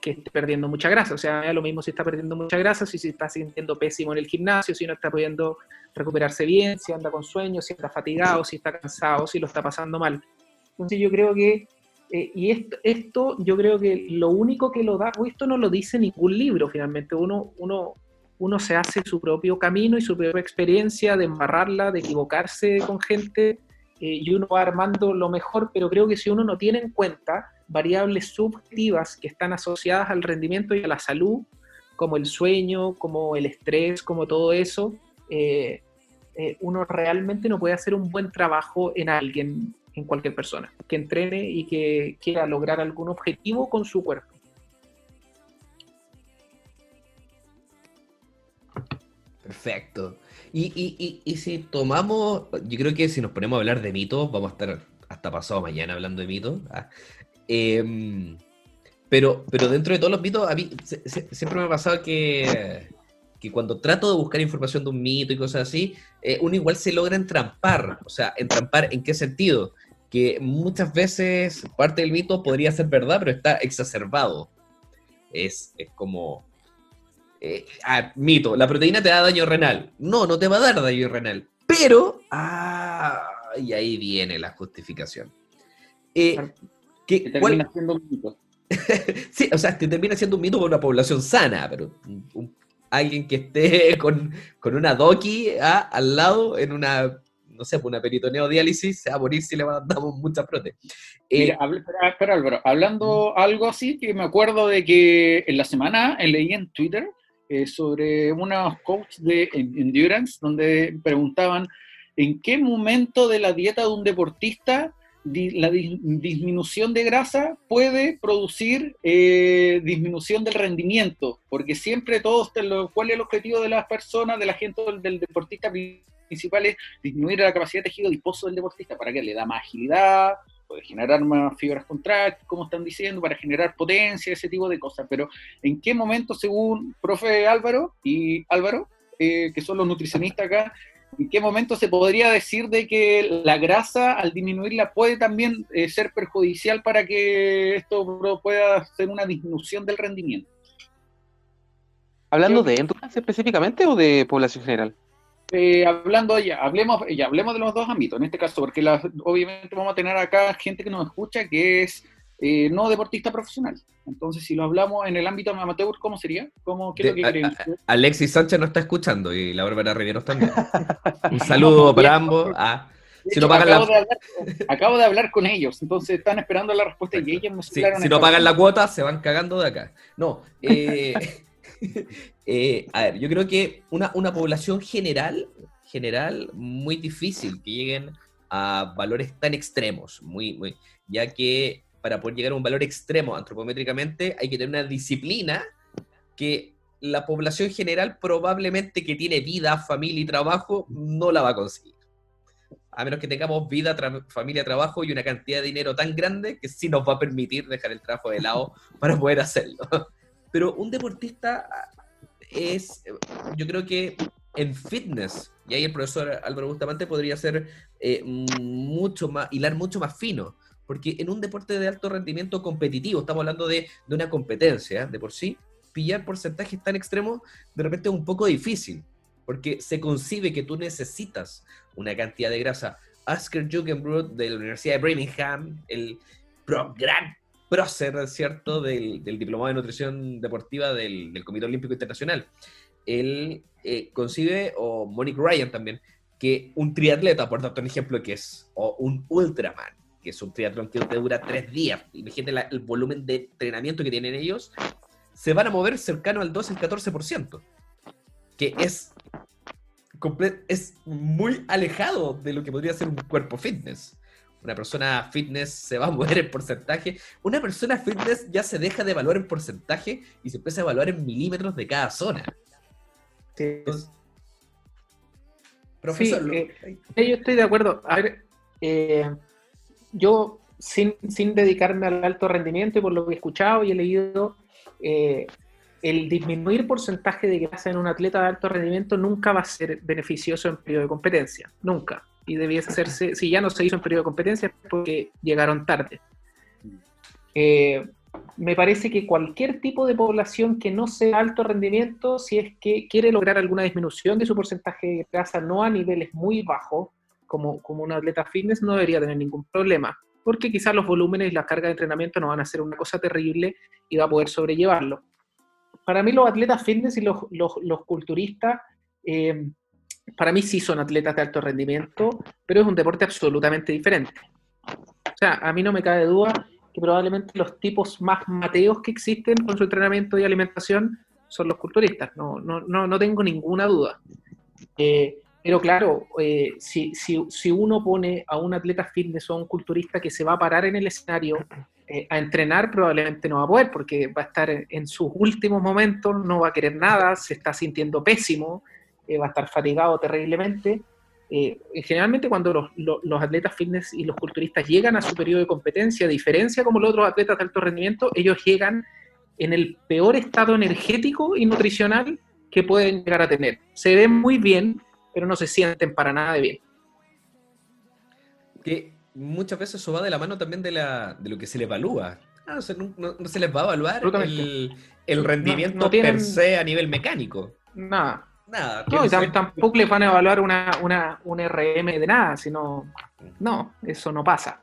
que esté perdiendo mucha grasa. O sea, lo mismo si está perdiendo mucha grasa, si se está sintiendo pésimo en el gimnasio, si no está pudiendo recuperarse bien, si anda con sueño, si está fatigado, si está cansado, si lo está pasando mal. Entonces yo creo que, eh, y esto, esto yo creo que lo único que lo da, o esto no lo dice ningún libro finalmente, uno, uno, uno se hace su propio camino y su propia experiencia de embarrarla, de equivocarse con gente, eh, y uno va armando lo mejor, pero creo que si uno no tiene en cuenta variables subjetivas que están asociadas al rendimiento y a la salud, como el sueño, como el estrés, como todo eso, eh, uno realmente no puede hacer un buen trabajo en alguien, en cualquier persona, que entrene y que quiera lograr algún objetivo con su cuerpo. Perfecto. Y, y, y, y si tomamos, yo creo que si nos ponemos a hablar de mitos, vamos a estar hasta pasado mañana hablando de mitos. ah. Em, pero, pero dentro de todos los mitos, a mí se- se- siempre me ha pasado que, que cuando trato de buscar información de un mito y cosas así, eh, uno igual se logra entrampar. O sea, entrampar en qué sentido? Que muchas veces parte del mito podría ser verdad, pero está exacerbado. Es, es como, eh, ah, mito, la proteína te da daño renal. No, no te va a dar daño renal. Pero, ah, y ahí viene la justificación. Eh, ¿qué- Que termina siendo un mito. sí, o sea, te termina siendo un mito por una población sana, pero un- un- alguien que esté con, con una doqui ah, al lado en una, no sé, una peritoneodiálisis, se va a morir si le damos mucha prote. Eh, Mira, espera, espera, Álvaro, hablando algo así, que me acuerdo de que en la semana eh, leí en Twitter eh, sobre unos coaches de en- endurance donde preguntaban en qué momento de la dieta de un deportista la dis- disminución de grasa puede producir eh, disminución del rendimiento, porque siempre todos, lo- ¿cuál es el objetivo de las personas, de la gente, del, del deportista principal? Es disminuir la capacidad de tejido adiposo del deportista, para que le da más agilidad, puede generar más fibras contráctiles, como están diciendo, para generar potencia, ese tipo de cosas. Pero ¿en qué momento, según profe Álvaro y Álvaro, eh, que son los nutricionistas acá, en qué momento se podría decir de que la grasa, al disminuirla, puede también eh, ser perjudicial para que esto pueda ser una disminución del rendimiento? ¿Hablando Yo- de endurance específicamente o de población general? Eh, hablando ya, hablemos, ya, hablemos de los dos ámbitos en este caso, porque la- obviamente vamos a tener acá gente que nos escucha que es eh, no deportista profesional. Entonces, si lo hablamos en el ámbito amateur, ¿cómo sería? ¿Cómo, ¿Qué es lo de- que a- creen? a- Alexis Sánchez no está escuchando y la Bárbara Riveros también. Un saludo para ambos. Ah, De si hecho, no pagan acabo, la- de hablar, acabo de hablar con ellos, entonces están esperando la respuesta y ellos me si, soplaron si no pagan la cuota, se van cagando de acá. No, eh, eh, a ver, yo creo que una, una población general, general, muy difícil que lleguen a valores tan extremos, muy, muy, ya que para poder llegar a un valor extremo antropométricamente, hay que tener una disciplina que la población general probablemente que tiene vida, familia y trabajo no la va a conseguir. A menos que tengamos vida, tra- familia, trabajo y una cantidad de dinero tan grande que sí nos va a permitir dejar el trabajo de lado para poder hacerlo. Pero un deportista es, yo creo que en fitness, y ahí el profesor Álvaro Bustamante podría ser eh, mucho más, hilar mucho más fino, porque en un deporte de alto rendimiento competitivo, estamos hablando de, de una competencia de por sí, pillar porcentajes tan extremos de repente es un poco difícil, porque se concibe que tú necesitas una cantidad de grasa. Asker Jugenbrot de la Universidad de Birmingham, el gran prócer, ¿cierto?, del, del Diplomado de Nutrición Deportiva del, Comité Olímpico Internacional. Él eh, concibe, o Monique Ryan también, que un triatleta, por darte un ejemplo, que es, o un ultraman, que es un triatlón que dura tres días, imagínate el volumen de entrenamiento que tienen ellos, se van a mover cercano al 12 al 14%, que es muy alejado de lo que podría ser un cuerpo fitness. Una persona fitness se va a mover en porcentaje. Una persona fitness ya se deja de evaluar en porcentaje y se empieza a evaluar en milímetros de cada zona. Sí, Entonces, profesor, eh, yo estoy de acuerdo. A ver, eh, yo sin, sin dedicarme al alto rendimiento y por lo que he escuchado y he leído, eh, el disminuir porcentaje de grasa en un atleta de alto rendimiento nunca va a ser beneficioso en periodo de competencia, nunca. Y debiese hacerse, si ya no se hizo en periodo de competencia, porque llegaron tarde. Eh, me parece que cualquier tipo de población que no sea alto rendimiento, si es que quiere lograr alguna disminución de su porcentaje de grasa, no a niveles muy bajos, como, como un atleta fitness, no debería tener ningún problema, porque quizás los volúmenes y las cargas de entrenamiento no van a ser una cosa terrible y va a poder sobrellevarlo. Para mí los atletas fitness y los, los- los culturistas, eh, para mí sí son atletas de alto rendimiento, pero es un deporte absolutamente diferente. O sea, a mí no me cabe duda que probablemente los tipos más mateos que existen con su entrenamiento y alimentación son los culturistas, no, no, no, no tengo ninguna duda. Eh, pero claro, eh, si, si, si uno pone a un atleta fitness o a culturista que se va a parar en el escenario eh, a entrenar, probablemente no va a poder, porque va a estar en sus últimos momentos, no va a querer nada, se está sintiendo pésimo, eh, va a estar fatigado terriblemente. Eh, generalmente cuando los, los- los atletas fitness y los culturistas llegan a su periodo de competencia, a diferencia como los otros atletas de alto rendimiento, ellos llegan en el peor estado energético y nutricional que pueden llegar a tener. Se ven muy bien, pero no se sienten para nada de bien. que muchas veces eso va de la mano también de, la, de lo que se le evalúa. Ah, o sea, no, no- no se les va a evaluar el, el rendimiento no tienen- per se a nivel mecánico. Nada. Nada. No, y tampoco les van a evaluar una, una, un RM de nada, sino, no, eso no pasa.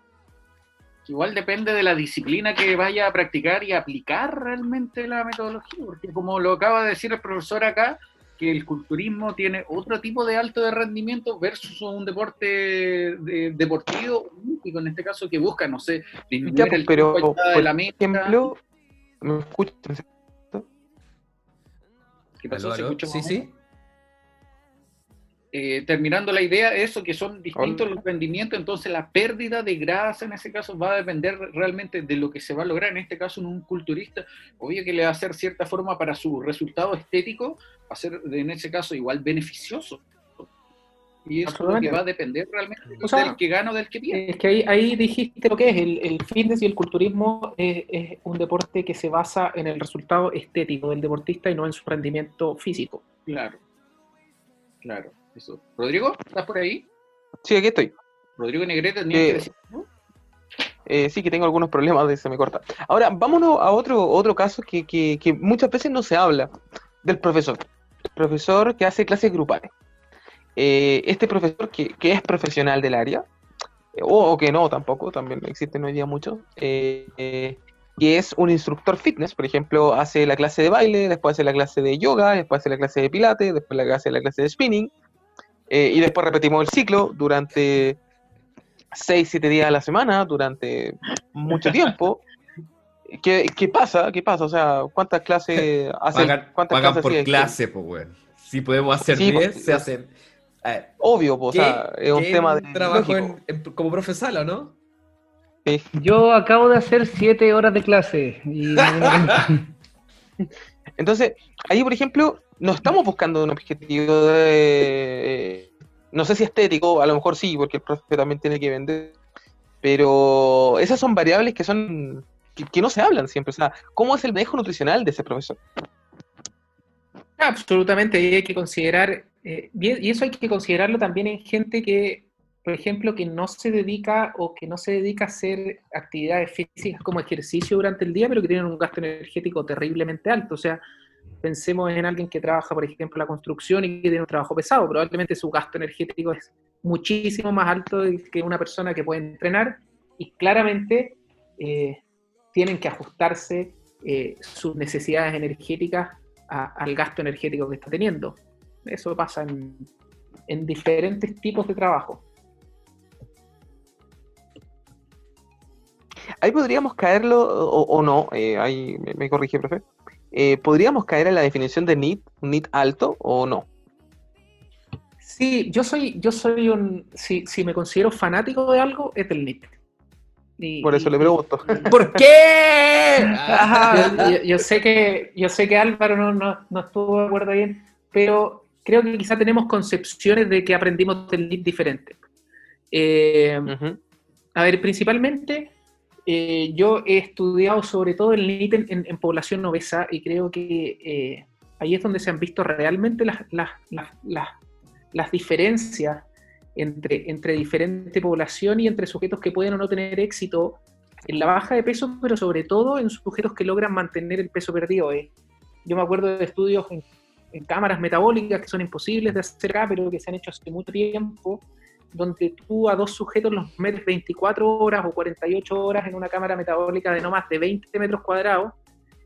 Igual depende de la disciplina que vaya a practicar y aplicar realmente la metodología, porque como lo acaba de decir el profesor acá, que el culturismo tiene otro tipo de alto de rendimiento versus un deporte de- deportivo, y en este caso que busca, no sé, disminuir Ya, pues, el pero, tiempo de por la meta. ejemplo, ¿me escuchan? ¿Qué pasó? Aló, ¿Se aló. escucha Sí, sí. Eh, terminando la idea, eso que son distintos Hola. los rendimientos, entonces la pérdida de grasa en ese caso va a depender realmente de lo que se va a lograr, en este caso en un culturista, obvio que le va a hacer cierta forma para su resultado estético, va a ser en ese caso igual beneficioso. Y eso es lo que va a depender realmente O sea, del que gana o del que pierde. Es que ahí, ahí dijiste lo que es, el, el fitness y el culturismo es, es un deporte que se basa en el resultado estético del deportista y no en su rendimiento físico. Claro, claro, eso. Rodrigo, ¿estás por ahí? Sí, aquí estoy. Rodrigo Negrete, ¿tenías Eh? Eh, sí, que tengo algunos problemas de se me corta. Ahora, vámonos a otro, otro caso que, que- que muchas veces no se habla del profesor. El profesor que hace clases grupales. Eh, este profesor que, que es profesional del área, eh, o, o que no tampoco, también existen hoy día muchos, eh, que es un instructor fitness, por ejemplo, hace la clase de baile, después hace la clase de yoga, después hace la clase de pilates, después la hace la clase de spinning, eh, y después repetimos el ciclo durante 6, 7 días a la semana, durante mucho tiempo. ¿Qué, qué pasa? ¿Qué pasa? O sea, ¿cuántas clases hacen? Pagan, ¿Cuántas pagan clases por clase, pues, weón. Si podemos hacer Sí, 10, porque- se hacen. A ver, Obvio, po, o ¿qué- sea, es un tema de trabajo en- en- como profesor, ¿o no? Sí. Yo acabo de hacer siete horas de clase. Y Entonces, ahí, por ejemplo, no estamos buscando un objetivo de. No sé si estético, a lo mejor sí, porque el profe también tiene que vender. Pero esas son variables que son. que, que no se hablan siempre. O sea, ¿cómo es el manejo nutricional de ese profesor? Absolutamente, y hay que considerar, eh, y y eso hay que considerarlo también en gente que, por ejemplo, que no se dedica o que no se dedica a hacer actividades físicas como ejercicio durante el día, pero que tienen un gasto energético terriblemente alto. O sea, pensemos en alguien que trabaja, por ejemplo, en la construcción y que tiene un trabajo pesado, probablemente su gasto energético es muchísimo más alto que una persona que puede entrenar y claramente eh, tienen que ajustarse eh, sus necesidades energéticas al gasto energético que está teniendo. Eso pasa en, en diferentes tipos de trabajo. Ahí podríamos caerlo, o, o no, eh, ahí me, me corrige, profe. Eh, ¿Podríamos caer en la definición de NIT, un NIT alto o no? Sí, yo soy, yo soy un, si, si me considero fanático de algo, es del NIT. Y- Por eso le pregunto. ¿Por qué? Yo, yo- yo sé que, yo sé que Álvaro no, no, no estuvo de acuerdo bien, pero creo que quizá tenemos concepciones de que aprendimos del NIT diferente. Eh. A ver, principalmente eh, yo he estudiado sobre todo el NIT en, en- en población obesa y creo que eh, ahí es donde se han visto realmente las, las, las, las- diferencias entre, entre diferente población y entre sujetos que pueden o no tener éxito en la baja de peso, pero sobre todo en sujetos que logran mantener el peso perdido. eh. Yo me acuerdo de estudios en, en cámaras metabólicas que son imposibles de hacer acá, pero que se han hecho hace mucho tiempo, donde tú a dos sujetos los metes 24 horas o 48 horas en una cámara metabólica de no más de 20 metros cuadrados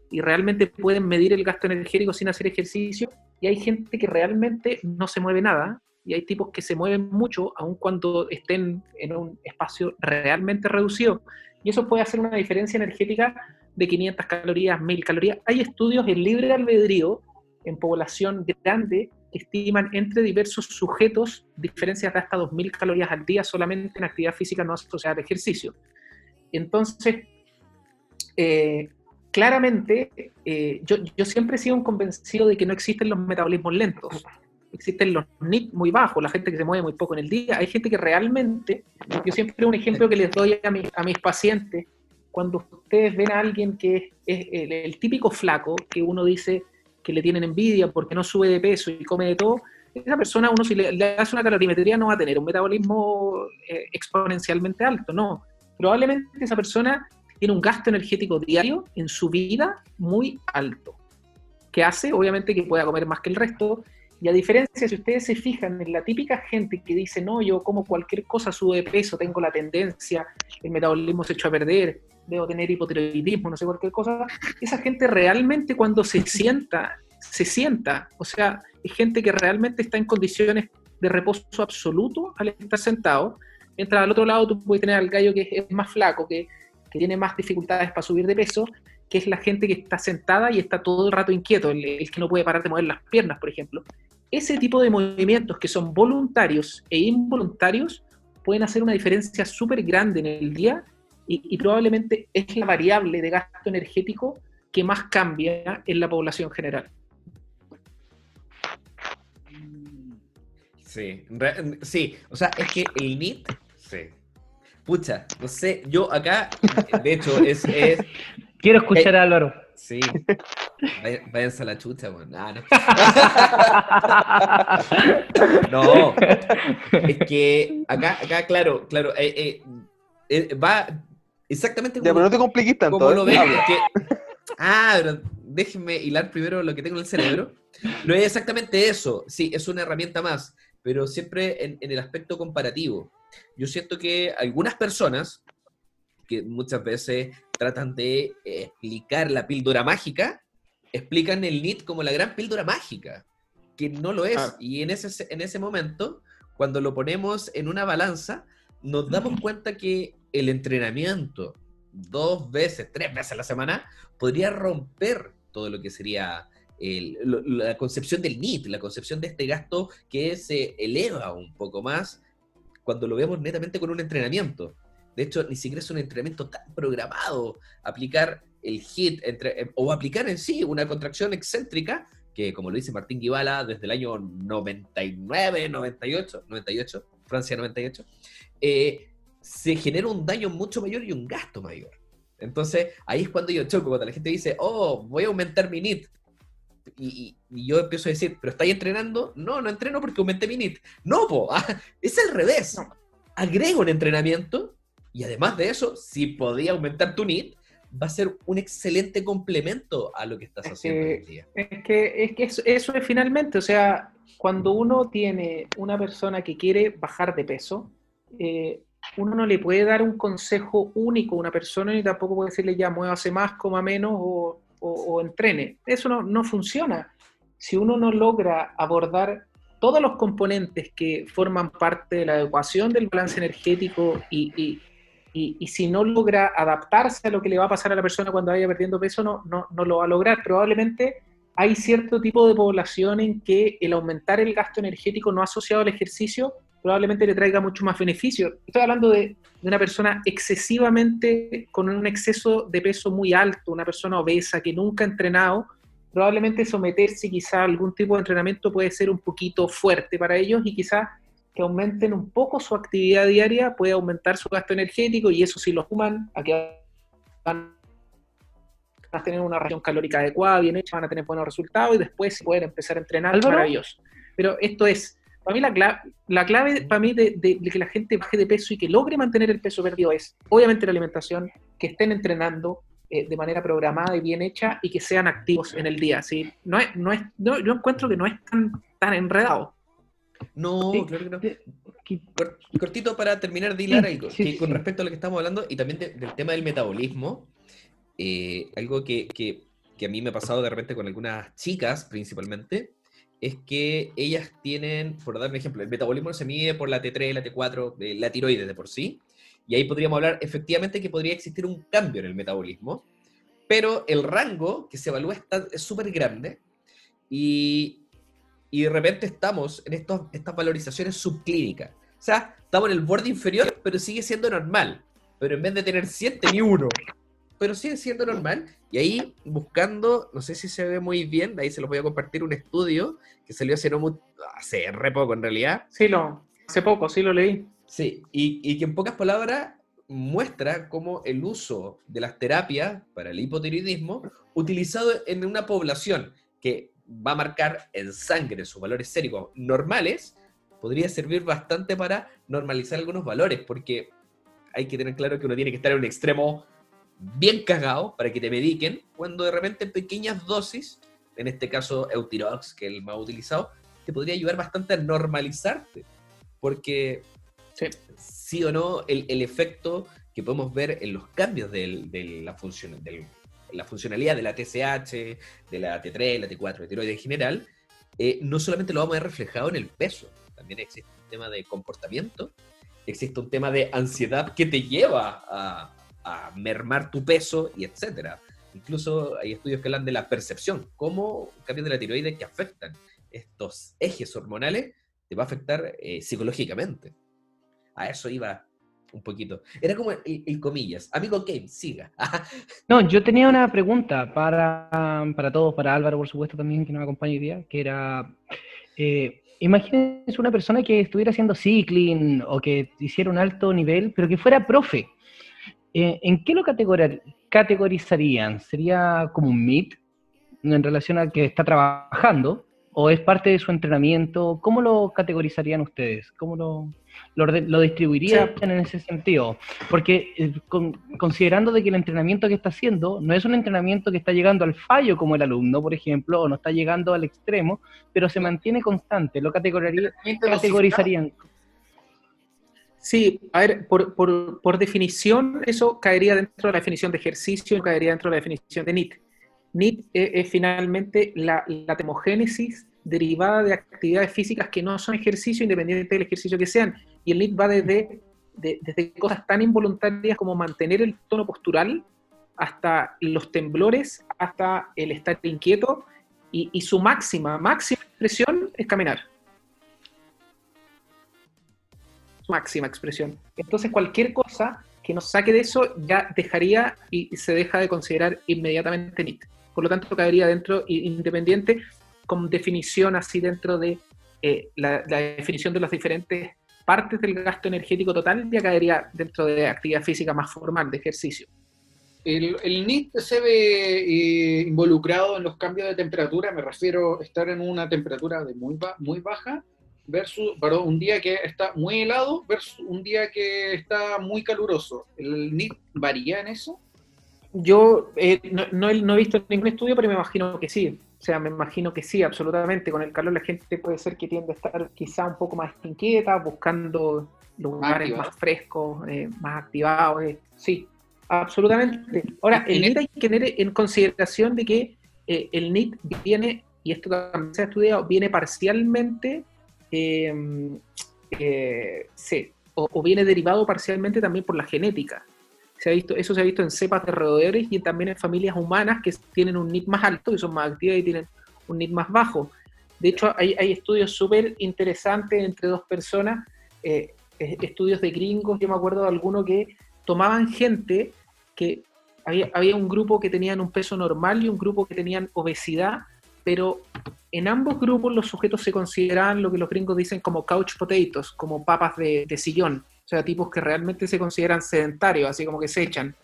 y realmente pueden medir el gasto energético sin hacer ejercicio y hay gente que realmente no se mueve nada y hay tipos que se mueven mucho aun cuando estén en un espacio realmente reducido y eso puede hacer una diferencia energética de 500 calorías, 1000 calorías. Hay estudios en libre albedrío en población grande estiman entre diversos sujetos diferencias de hasta 2000 calorías al día solamente en actividad física no asociada al ejercicio. Entonces, eh, claramente, eh, yo, yo siempre he sido un convencido de que no existen los metabolismos lentos. Existen los NIT muy bajos, la gente que se mueve muy poco en el día. Hay gente que realmente, yo siempre un ejemplo que les doy a, mi- a mis pacientes, cuando ustedes ven a alguien que es, el típico flaco, que uno dice que le tienen envidia porque no sube de peso y come de todo, esa persona, uno si le, hace una calorimetría no va a tener un metabolismo eh, exponencialmente alto, no. Probablemente esa persona tiene un gasto energético diario en su vida muy alto, que hace obviamente que pueda comer más que el resto. Y a diferencia, si ustedes se fijan en la típica gente que dice, no, yo como cualquier cosa subo de peso, tengo la tendencia, el metabolismo se echó a perder, debo tener hipotiroidismo, no sé cualquier cosa, esa gente realmente cuando se sienta, se sienta, o sea, es gente que realmente está en condiciones de reposo absoluto al estar sentado, mientras al otro lado tú puedes tener al gallo que es más flaco, que, que tiene más dificultades para subir de peso, que es la gente que está sentada y está todo el rato inquieto, el, el que no puede parar de mover las piernas, por ejemplo. Ese tipo de movimientos que son voluntarios e involuntarios pueden hacer una diferencia súper grande en el día y, y probablemente es la variable de gasto energético que más cambia en la población general. Sí, re- sí, o sea, es que el NIT, sí. Pucha, no sé, yo acá, de hecho, es, es Quiero escuchar a Álvaro. sí. Váyanse a la chucha, weón. Ah, no. No, es que acá, acá, claro, claro, eh, eh, eh, va exactamente Ya, pero no te compliques tanto. como lo ven. Habla. que- ah, pero déjenme hilar primero lo que tengo en el cerebro. No es exactamente eso, sí, es una herramienta más, pero siempre en, en el aspecto comparativo. Yo siento que algunas personas, que muchas veces tratan de explicar la píldora mágica, explican el NIT como la gran píldora mágica, que no lo es. Ah. Y en ese, en ese momento, cuando lo ponemos en una balanza, nos damos cuenta que el entrenamiento dos veces, tres veces a la semana, podría romper todo lo que sería la concepción del NIT, la concepción de este gasto que se eleva un poco más cuando lo vemos netamente con un entrenamiento. De hecho, ni siquiera es un entrenamiento tan programado. Aplicar el hit entre, eh, o aplicar en sí una contracción excéntrica, que como lo dice Martín Guibala desde el año 99, 98, 98, Francia 98, eh, se genera un daño mucho mayor y un gasto mayor. Entonces, ahí es cuando yo choco, cuando la gente dice, oh, voy a aumentar mi NIT. Y, y- y yo empiezo a decir, ¿pero estáis entrenando? No, no entreno porque aumenté mi NIT. No, po, es al revés. Agrego un entrenamiento y además de eso, si podía aumentar tu NIT, va a ser un excelente complemento a lo que estás Es haciendo que- hoy día. Es que, es que eso, eso es finalmente, o sea, cuando uno tiene una persona que quiere bajar de peso, eh, uno no le puede dar un consejo único a una persona ni tampoco puede decirle ya muévase más, coma menos o, o- o entrene. Eso no, no funciona. Si uno no logra abordar todos los componentes que forman parte de la ecuación del balance energético y, y- y- si no logra adaptarse a lo que le va a pasar a la persona cuando vaya perdiendo peso, no, no, no lo va a lograr. Probablemente hay cierto tipo de población en que el aumentar el gasto energético no asociado al ejercicio probablemente le traiga mucho más beneficio. Estoy hablando de una persona excesivamente con un exceso de peso muy alto, una persona obesa que nunca ha entrenado, probablemente someterse quizá a algún tipo de entrenamiento puede ser un poquito fuerte para ellos y quizá que aumenten un poco su actividad diaria puede aumentar su gasto energético y eso si lo suman a que van a tener una ración calórica adecuada, bien hecha, van a tener buenos resultados y después si pueden empezar a entrenar, Álvaro. maravilloso. Pero esto es, para mí la, cla- la clave para mí de, de- de que la gente baje de peso y que logre mantener el peso perdido es, obviamente, la alimentación, que estén entrenando eh, de manera programada y bien hecha y que sean activos en el día. ¿sí? No es, no es, no, yo encuentro que no es tan, tan enredado. No, Sí. claro que no. Que- cortito para terminar de hilar Sí, algo, sí, que sí, con respecto a lo que estamos hablando y también de- del tema del metabolismo, eh, algo que, que- que a mí me ha pasado de repente con algunas chicas principalmente, es que ellas tienen, por dar un ejemplo, el metabolismo se mide por la T3, la T4, eh, la tiroides de por sí, y ahí podríamos hablar efectivamente que podría existir un cambio en el metabolismo, pero el rango que se evalúa está- es súper grande y, y de repente estamos en estos, estas valorizaciones subclínicas. O sea, estamos en el borde inferior, pero sigue siendo normal. Pero en vez de tener 100, tenía uno. Pero sigue siendo normal. Y ahí buscando, no sé si se ve muy bien, de ahí se los voy a compartir un estudio que salió hace, no mu- hace re poco en realidad, Sí, lo, hace poco, sí lo leí. Sí, y, y que en pocas palabras muestra cómo el uso de las terapias para el hipotiroidismo, utilizado en una población que va a marcar en sangre sus valores séricos normales, podría servir bastante para normalizar algunos valores, porque hay que tener claro que uno tiene que estar en un extremo bien cagado para que te mediquen, cuando de repente en pequeñas dosis, en este caso Eutirox, que es el más utilizado, te podría ayudar bastante a normalizarte, porque Sí. sí o no, el, el efecto que podemos ver en los cambios del- de la, función, del- la funcionalidad de la TSH, de la T3, la T4, de tiroides en general, eh, no solamente lo vamos a ver reflejado en el peso, también existe un tema de comportamiento, existe un tema de ansiedad que te lleva a, a mermar tu peso y etcétera. Incluso hay estudios que hablan de la percepción, cómo cambios de la tiroides que afectan estos ejes hormonales te va a afectar eh, psicológicamente. A eso iba un poquito. Era como el, comillas. Amigo Kane, siga. No, yo tenía una pregunta para, para todos, para Álvaro, por supuesto, también, que nos acompaña hoy que era, eh, imagínense una persona que estuviera haciendo cycling o que hiciera un alto nivel, pero que fuera profe. Eh, ¿En qué lo categori- categorizarían? ¿Sería como un MIT en relación al que está trabajando? ¿O es parte de su entrenamiento? ¿Cómo lo categorizarían ustedes? ¿Cómo lo, lo, lo distribuirían en ese sentido? Porque eh, con- considerando de que el entrenamiento que está haciendo no es un entrenamiento que está llegando al fallo como el alumno, por ejemplo, o no está llegando al extremo, pero se mantiene constante, lo categorizaría- categorizarían. Sí, a ver, por, por- por definición, eso caería dentro de la definición de ejercicio, caería dentro de la definición de NIT. NIT es, finalmente la, la derivada de actividades físicas que no son ejercicio, independiente del ejercicio que sean. Y el NIT va desde, de- desde cosas tan involuntarias como mantener el tono postural, hasta los temblores, hasta el estar inquieto, y, su máxima, máxima expresión es caminar. máxima expresión. Entonces, cualquier cosa que nos saque de eso ya dejaría y se deja de considerar inmediatamente NIT. Por lo tanto, caería dentro independiente con definición así dentro de eh, la, la definición de las diferentes partes del gasto energético total, ya caería dentro de actividad física más formal, de ejercicio. El, el NIT se ve eh, involucrado en los cambios de temperatura, me refiero a estar en una temperatura de muy, ba- muy baja versus para un día que está muy helado versus un día que está muy caluroso. ¿El NIT varía en eso? Yo eh, no, no he, no he visto ningún estudio, pero me imagino que sí. O sea, me imagino que sí, absolutamente. Con el calor la gente puede ser que tiende a estar quizá un poco más inquieta, buscando lugares Activado. más frescos, eh, más activados. eh, Sí, absolutamente. Ahora, el En NIT hay que tener en consideración de que eh, el NIT viene, y esto también se ha estudiado, viene parcialmente, eh, eh, sí, o, o viene derivado parcialmente también por la genética. Se ha visto, eso se ha visto en cepas de roedores y también en familias humanas que tienen un NIT más alto, que son más activas y tienen un NIT más bajo. De hecho, hay, estudios súper interesantes entre dos personas, eh, estudios de gringos, yo me acuerdo de alguno que tomaban gente que había, había un grupo que tenían un peso normal y un grupo que tenían obesidad, pero en ambos grupos los sujetos se consideraban lo que los gringos dicen como couch potatoes, como papas de, sillón, sea, tipos que realmente se consideran sedentarios, así como que se echan.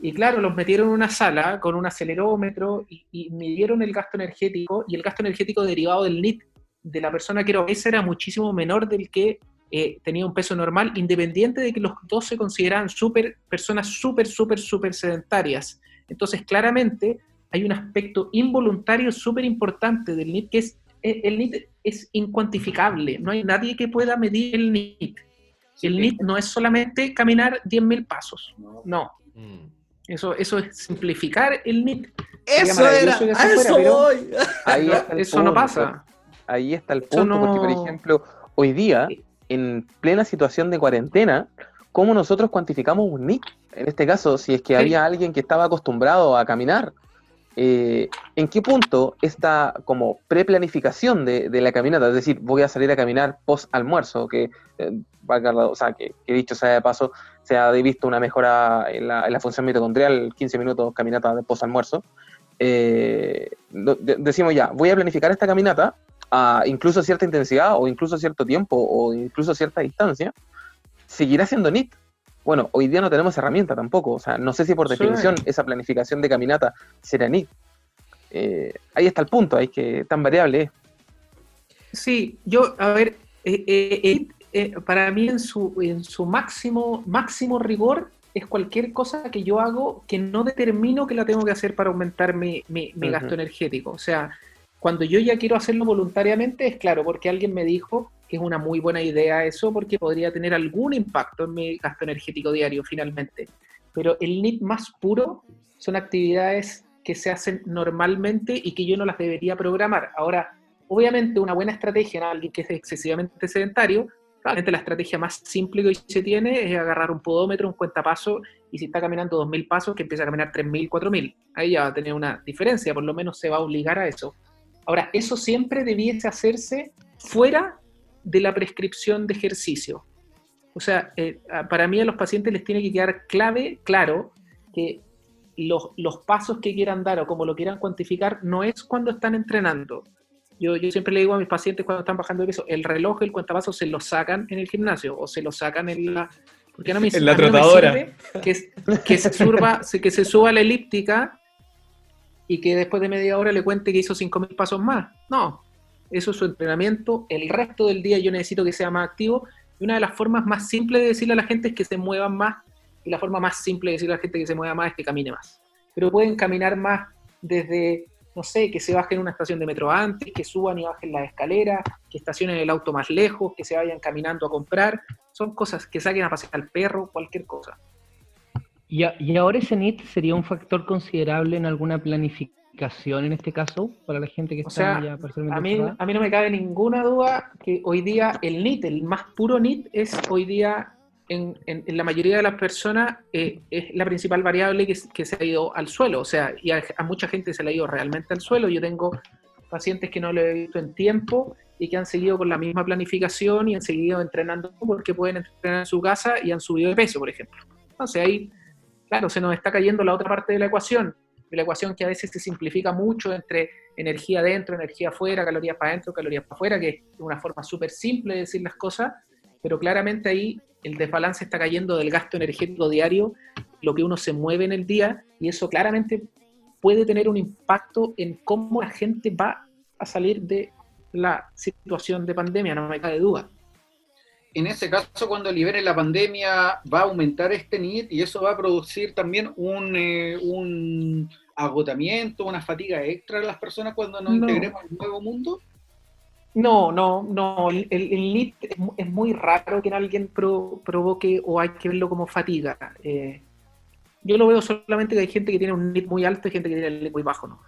Y claro, los metieron en una sala con un acelerómetro y, y midieron el gasto energético, y el gasto energético derivado del NIT de la persona que era obesa era muchísimo menor del que eh, tenía un peso normal, independiente de que los dos se consideraban super, personas súper, súper, súper sedentarias. Entonces, claramente, hay un aspecto involuntario súper importante del NIT, que es, eh, el NIT es incuantificable, no hay nadie que pueda medir el NIT. El NIT no es solamente caminar 10.000 pasos, no. Eso, eso es simplificar el NIT. Eso era, que a fuera, eso voy. Ahí no, está el eso no pasa. Ahí está el punto, porque por ejemplo, hoy día, en plena situación de cuarentena, ¿cómo nosotros cuantificamos un NIC? En este caso, si es que Sí. había alguien que estaba acostumbrado a caminar, eh, ¿en qué punto esta como preplanificación de, de la caminata? Es decir, voy a salir a caminar post almuerzo, que, eh, o sea, que, que dicho sea de paso, se ha visto una mejora en la, función mitocondrial, 15 minutos caminata de post almuerzo. Eh, decimos ya, voy a planificar esta caminata a incluso cierta intensidad o incluso cierto tiempo o incluso cierta distancia, seguirá siendo NIT. Bueno, hoy día no tenemos herramienta tampoco, o sea, no sé si por Sí. definición esa planificación de caminata será NIT. Eh, ahí está el punto, hay que tan variable es. Sí, yo, a ver, eh, eh, para mí en su, en su máximo, máximo rigor es cualquier cosa que yo hago que no determino que la tengo que hacer para aumentar mi, mi- mi gasto energético. O sea, cuando yo ya quiero hacerlo voluntariamente, es claro, porque alguien me dijo que es una muy buena idea eso, porque podría tener algún impacto en mi gasto energético diario finalmente. Pero el NIT más puro son actividades que se hacen normalmente y que yo no las debería programar. Ahora, obviamente una buena estrategia en alguien que es excesivamente sedentario, probablemente la estrategia más simple que hoy se tiene es agarrar un podómetro, un cuentapaso, y si está caminando 2.000 pasos, que empiece a caminar 3.000, 4.000. Ahí ya va a tener una diferencia, por lo menos se va a obligar a eso. Ahora, eso siempre debiese hacerse fuera de la prescripción de ejercicio. O sea, eh, para mí a los pacientes les tiene que quedar clave, claro, que los, los pasos que quieran dar o como lo quieran cuantificar no es cuando están entrenando. Yo, yo siempre le digo a mis pacientes cuando están bajando de peso, el reloj y el cuentapasos se lo sacan en el gimnasio o se lo sacan en la... Porque no me, En la no me trotadora. que, que, se surba, que se suba la elíptica y que después de media hora le cuente que hizo 5.000 pasos más. No, eso es su entrenamiento. El resto del día yo necesito que sea más activo. Y una de las formas más simples de decirle a la gente es que se muevan más. Y la forma más simple de decirle a la gente que se mueva más es que camine más. Pero pueden caminar más desde, no sé, que se bajen en una estación de metro antes, que suban y bajen las escaleras, que estacionen el auto más lejos, que se vayan caminando a comprar. Son cosas que saquen a pasear al perro, cualquier cosa. Y, y ahora ese NIT sería un factor considerable en alguna planificación en este caso para la gente que O está sea, ya parcialmente A mí, a mí no me cabe ninguna duda que hoy día el NIT, el más puro NIT, es hoy día en, en- en la mayoría de las personas eh, es la principal variable que, que se ha ido al suelo. O sea, y a, a mucha gente se le ha ido realmente al suelo. Yo tengo pacientes que no lo he visto en tiempo y que han seguido con la misma planificación y han seguido entrenando porque pueden entrenar en su casa y han subido de peso, por ejemplo. Entonces ahí, claro, se nos está cayendo la otra parte de la ecuación, la ecuación que a veces se simplifica mucho entre energía dentro, energía afuera, calorías para adentro, calorías para afuera, que es una forma súper simple de decir las cosas, pero claramente ahí el desbalance está cayendo del gasto energético diario, lo que uno se mueve en el día, y eso claramente puede tener un impacto en cómo la gente va a salir de la situación de pandemia, no me cabe duda. En ese caso, cuando libere la pandemia, va a aumentar este NIT y eso va a producir también un, eh, un agotamiento, una fatiga extra en las personas cuando nos No. integremos al nuevo mundo. No, no, no. El, el NIT es, mu- es muy raro que en alguien pro- provoque o hay que verlo como fatiga. Eh, yo lo veo solamente que hay gente que tiene un NIT muy alto y gente que tiene el NIT muy bajo. ¿no?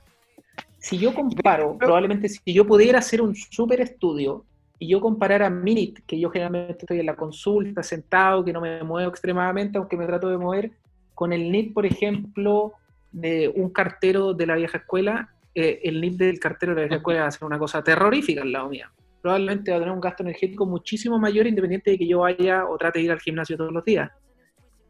Si yo comparo, probablemente si yo pudiera hacer un super estudio y yo comparara mi NIT, que yo generalmente estoy en la consulta, sentado, que no me muevo extremadamente, aunque me trato de mover, con el NIT, por ejemplo, de un cartero de la vieja escuela, eh, el NIT del cartero de la vieja escuela va a ser una cosa terrorífica al lado mía. Probablemente va a tener un gasto energético muchísimo mayor independiente de que yo vaya o trate de ir al gimnasio todos los días.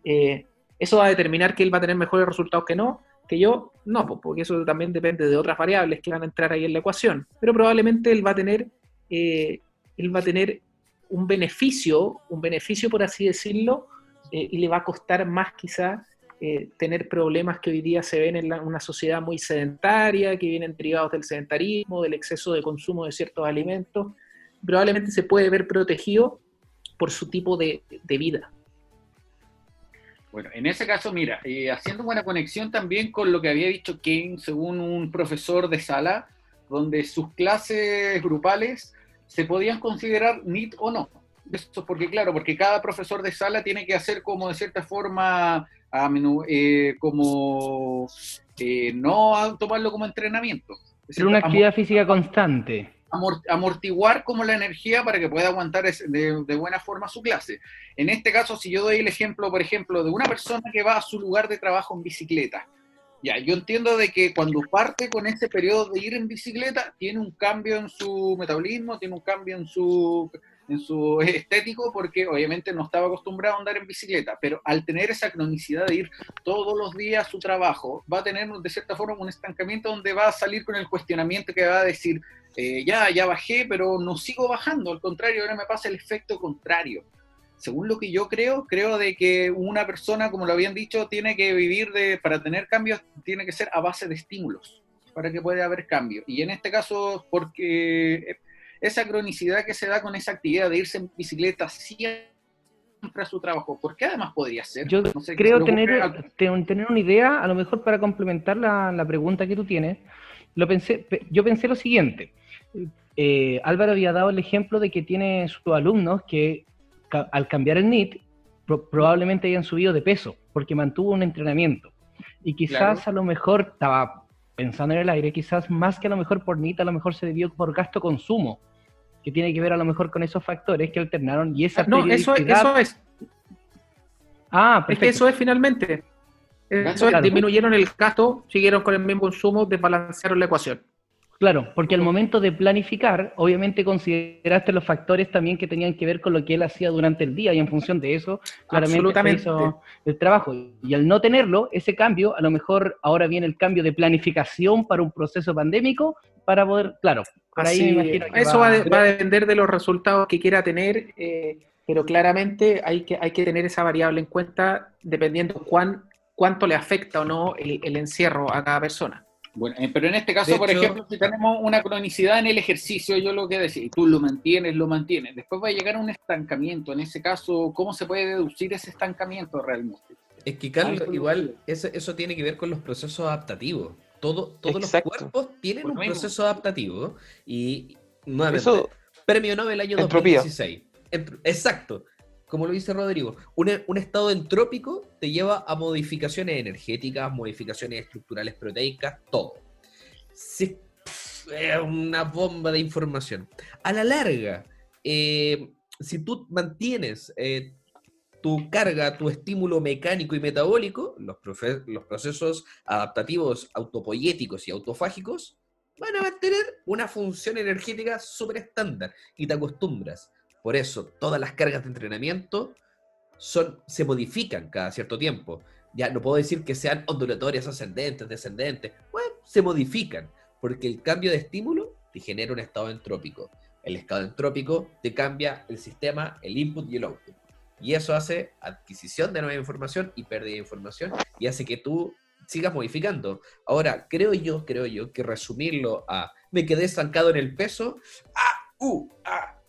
Eh, eso va a determinar que él va a tener mejores resultados que no, que yo no, porque eso también depende de otras variables que van a entrar ahí en la ecuación. Pero probablemente él va a tener, eh, él va a tener un beneficio, un beneficio por así decirlo, eh, y le va a costar más quizá eh, tener problemas que hoy día se ven en la- una sociedad muy sedentaria, que vienen derivados del sedentarismo, del exceso de consumo de ciertos alimentos. Probablemente se puede ver protegido por su tipo de, vida. Bueno, en ese caso, mira, eh, haciendo buena conexión también con lo que había dicho Kane, según un profesor de sala, donde sus clases grupales se podían considerar NIT o no. Eso porque, claro, porque cada profesor de sala tiene que hacer como de cierta forma, a menú- eh, como eh, no tomarlo como entrenamiento. Es una actividad física constante. amor- amortiguar como la energía para que pueda aguantar de buena forma su clase. En este caso, si yo doy el ejemplo, por ejemplo, de una persona que va a su lugar de trabajo en bicicleta, ya, yo entiendo de que cuando parte con ese periodo de ir en bicicleta, tiene un cambio en su metabolismo, tiene un cambio en su, en su estético, porque obviamente no estaba acostumbrado a andar en bicicleta, pero al tener esa cronicidad de ir todos los días a su trabajo, va a tener de cierta forma un estancamiento donde va a salir con el cuestionamiento que va a decir, eh, ya, ya bajé, pero no sigo bajando, al contrario, ahora me pasa el efecto contrario. Según lo que yo creo, creo de que una persona, como lo habían dicho, tiene que vivir de, para tener cambios, tiene que ser a base de estímulos, para que pueda haber cambio. Y en este caso, porque esa cronicidad que se da con esa actividad de irse en bicicleta siempre a su trabajo, porque además podría ser. Yo no sé, ¿qué creo tener, te- tener una idea, a lo mejor para complementar la, la pregunta que tú tienes, lo pensé, pe- yo pensé lo siguiente. Eh, Álvaro había dado el ejemplo de que tiene sus alumnos que ca- al cambiar el NIT pro- probablemente hayan subido de peso porque mantuvo un entrenamiento. Y quizás a lo mejor, estaba pensando en el aire, quizás más que a lo mejor por NIT, a lo mejor se debió por gasto-consumo, que tiene que ver a lo mejor con esos factores que alternaron y esa No, eso, eso es. Ah, Es que eso es finalmente. Eso es, disminuyeron el gasto, siguieron con el mismo consumo, desbalancearon la ecuación. Claro, porque al momento de planificar, obviamente consideraste los factores también que tenían que ver con lo que él hacía durante el día y en función de eso, claramente hizo el trabajo. Y al no tenerlo, ese cambio, a lo mejor ahora viene el cambio de planificación para un proceso pandémico para poder, claro, por ahí me imagino que eso va, va- a de- va a depender de los resultados que quiera tener, eh, pero claramente hay que, hay que tener esa variable en cuenta dependiendo cuán, cuánto le afecta o no el, el encierro a cada persona. Bueno, eh, pero en este caso, De por hecho- ejemplo, si tenemos una cronicidad en el ejercicio, yo lo que decía, y tú lo mantienes, lo mantienes, después va a llegar a un estancamiento. En ese caso, ¿cómo se puede deducir ese estancamiento realmente? Es que, Carlos, igual eso, eso tiene que ver con los procesos adaptativos. Todo, todos Exacto. los cuerpos tienen Por un mismo. proceso adaptativo y, nuevamente, Eso, premio Nobel año Entropía. 2016. Entro- Exacto. Como lo dice Rodrigo, un, estado entrópico te lleva a modificaciones energéticas, modificaciones estructurales proteicas, todo. Es una bomba de información. A la larga, eh, si tú mantienes eh, tu carga, tu estímulo mecánico y metabólico, los procesos adaptativos autopoyéticos y autofágicos, van a mantener una función energética súper estándar y te acostumbras. Por eso, todas las cargas de entrenamiento son, se modifican cada cierto tiempo. Ya no puedo decir que sean ondulatorias, ascendentes, descendentes. Bueno, se modifican, porque el cambio de estímulo te genera un estado entrópico. El estado entrópico te cambia el sistema, el input y el output. Y eso hace adquisición de nueva información y pérdida de información y hace que tú sigas modificando. Ahora, creo yo, creo yo que resumirlo a me quedé estancado en el peso, ah, uh, ah,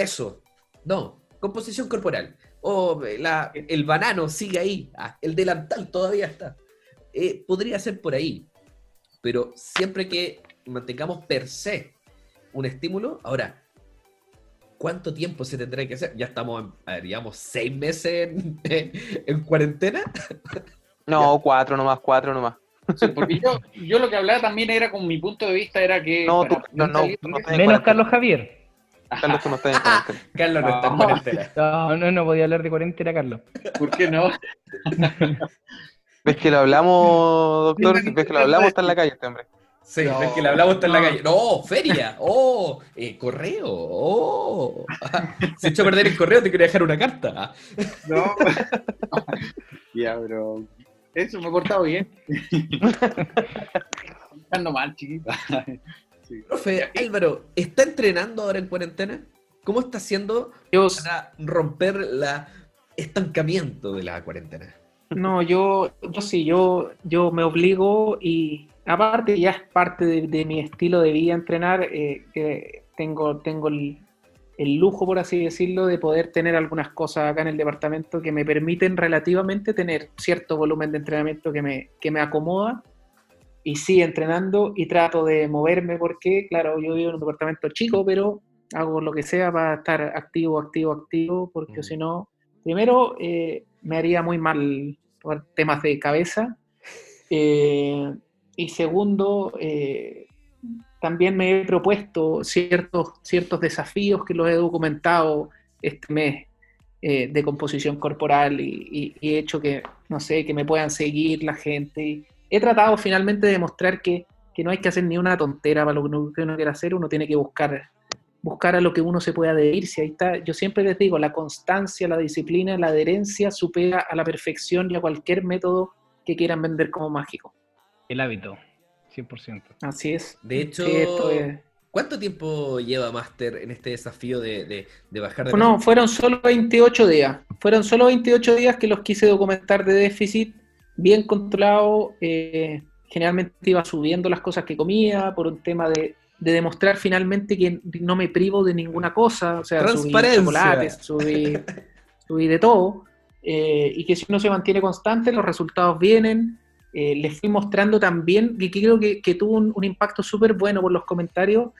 peso. No, composición corporal. O la- el banano sigue ahí, ah, el delantal todavía está. Eh, podría ser por ahí, pero siempre que mantengamos per se un estímulo, ahora, ¿cuánto tiempo se tendrá que hacer? Ya estamos, en, a ver, digamos, seis meses en, en cuarentena. No, cuatro nomás, cuatro nomás. Sí, porque yo, yo lo que hablaba también era con mi punto de vista era que No, tú- no, no, no Menos. Carlos Javier. Carlos, tú no estás en cuarentena. Carlos no está en cuarentena. No, no, no podía hablar de cuarentena, Carlos. ¿por qué no? ¿Ves que lo hablamos, doctor? ¿Ves que lo hablamos? Está en la calle este hombre. Sí, No, ves que le hablamos está en la calle. No, feria. Oh, eh, correo. Oh. Se echó a perder el correo, te quería dejar una carta. No. ya, pero eso me he portado bien. Ando mal, chiquita. Sí. Profe, Álvaro, ¿está entrenando ahora en cuarentena? ¿Cómo está haciendo Yo, para romper la estancamiento de la cuarentena? no, yo, yo sí, yo, yo me obligo y aparte ya es parte de, de mi estilo de vida entrenar, eh, que tengo, tengo el, el lujo, por así decirlo, de poder tener algunas cosas acá en el departamento que me permiten relativamente tener cierto volumen de entrenamiento que me, que me acomoda. Y sí, entrenando y trato de moverme porque, claro, yo vivo en un departamento chico, pero hago lo que sea para estar activo, activo, activo, porque Mm. si no, primero eh, me haría muy mal por temas de cabeza. eh, y segundo, eh, también me he propuesto ciertos, ciertos desafíos que los he documentado este mes eh, de composición corporal y, y- y he hecho que, no sé, que me puedan seguir la gente. Y he tratado finalmente de demostrar que, que no hay que hacer ni una tontera para lo que uno, que uno quiera hacer, uno tiene que buscar, buscar a lo que uno se pueda adherir. Si ahí está, yo siempre les digo, la constancia, la disciplina, la adherencia supera a la perfección y a cualquier método que quieran vender como mágico. El hábito, 100%. Así es. De hecho, Sí, esto es- ¿cuánto tiempo lleva Master en este desafío de, de- de bajar de No, fueron solo 28 días. Fueron solo 28 días que los quise documentar de déficit, bien controlado. eh, generalmente iba subiendo las cosas que comía por un tema de, de demostrar finalmente que no me privo de ninguna cosa. O sea, subí chocolates, subí, subí de todo. eh, y que si uno se mantiene constante, los resultados vienen. Eh, les fui mostrando también, que creo que, que tuvo un, un impacto súper bueno por los comentarios,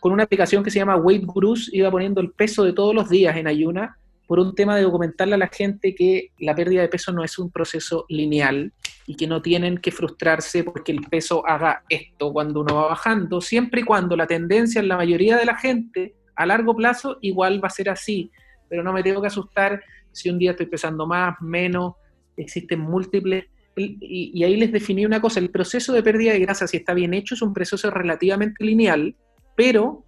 con una aplicación que se llama Weight Gurus, iba poniendo el peso de todos los días en ayuna, por un tema de documentarle a la gente que la pérdida de peso no es un proceso lineal y que no tienen que frustrarse porque el peso haga esto cuando uno va bajando, siempre y cuando la tendencia en la mayoría de la gente a largo plazo igual va a ser así, pero no me tengo que asustar si un día estoy pesando más, menos, existen múltiples. Y, y ahí les definí una cosa, el proceso de pérdida de grasa, si está bien hecho, es un proceso relativamente lineal, pero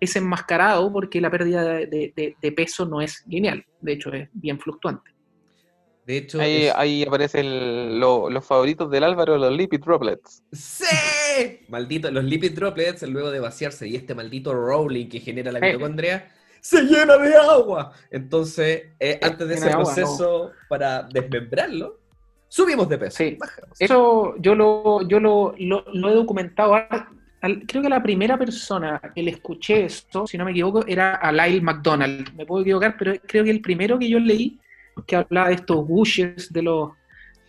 es enmascarado porque la pérdida de, de- de- de peso no es lineal, de hecho es bien fluctuante. De hecho, Ahí, es- ahí aparecen lo- los favoritos del Álvaro, los lipid droplets. ¡Sí! Maldito, los lipid droplets, luego de vaciarse y este maldito rolling que genera la Eh. mitocondria, se llena de agua. Entonces, eh, antes de ese agua, proceso para desmembrarlo, subimos de peso. Sí. bajamos. Eso yo lo, yo lo, lo- lo he documentado. Al- creo que la primera persona que le escuché esto, si no me equivoco, era a Lyle McDonald. Me puedo equivocar, pero creo que el primero que yo leí que hablaba de estos whooshes de los,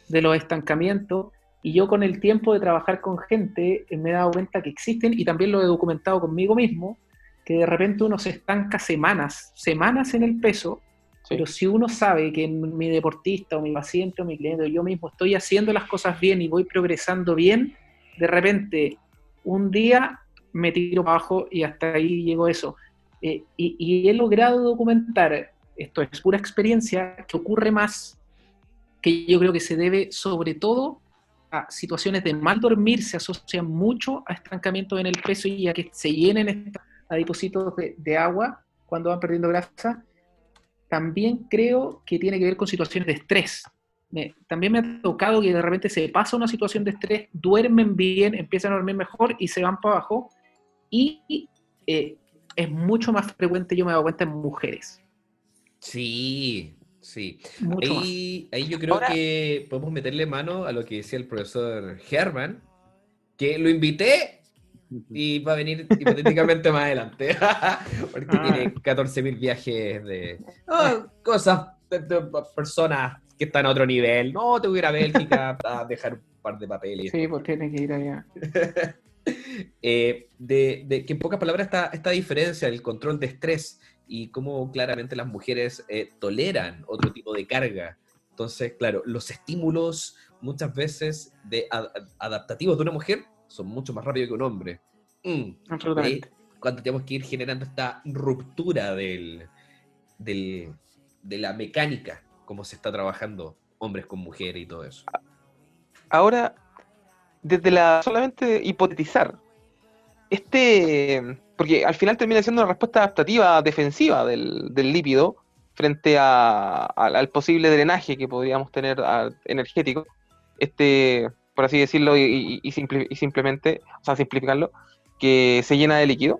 de los estancamientos. Y yo con el tiempo de trabajar con gente eh, me he dado cuenta que existen y también lo he documentado conmigo mismo, que de repente uno se estanca semanas, semanas en el peso, Sí. pero si uno sabe que mi deportista o mi paciente o mi cliente o yo mismo estoy haciendo las cosas bien y voy progresando bien, de repente un día me tiro para abajo y hasta ahí llegó eso. Eh, y, he logrado documentar, esto es pura experiencia, que ocurre más, que yo creo que se debe sobre todo a situaciones de mal dormir, se asocian mucho a estancamiento en el peso y a que se llenen adipocitos de, de agua cuando van perdiendo grasa. también creo que tiene que ver con situaciones de estrés. Me- también me ha tocado que de repente se pasa una situación de estrés, duermen bien, empiezan a dormir mejor y se van para abajo. Y eh, es mucho más frecuente, yo me he dado cuenta, en mujeres. Sí, sí. Mucho más. Ahí, ahí yo creo Ahora- que podemos meterle mano a lo que decía el profesor Herman, que lo invité y va a venir hipotéticamente más adelante, porque Ah. tiene 14.000 viajes de cosas, de, de personas que están a otro nivel. No, tengo que ir a Bélgica a dejar un par de papeles. Sí, porque tiene que ir allá. Eh, de, de que en pocas palabras esta, esta diferencia, el control de estrés y cómo claramente las mujeres eh, toleran otro tipo de carga. Entonces, claro, los estímulos muchas veces de ad- adaptativos de una mujer son mucho más rápidos que un hombre. Mm, Absolutamente. cuando tenemos que ir generando esta ruptura del, del- de la mecánica, cómo se está trabajando hombres con mujeres y todo eso. Ahora, desde la solamente hipotetizar, este, porque al final termina siendo una respuesta adaptativa defensiva del, lípido frente a- al, posible drenaje que podríamos tener energético, este, por así decirlo, y, y- y simplemente, o sea, simplificarlo, que se llena de líquido.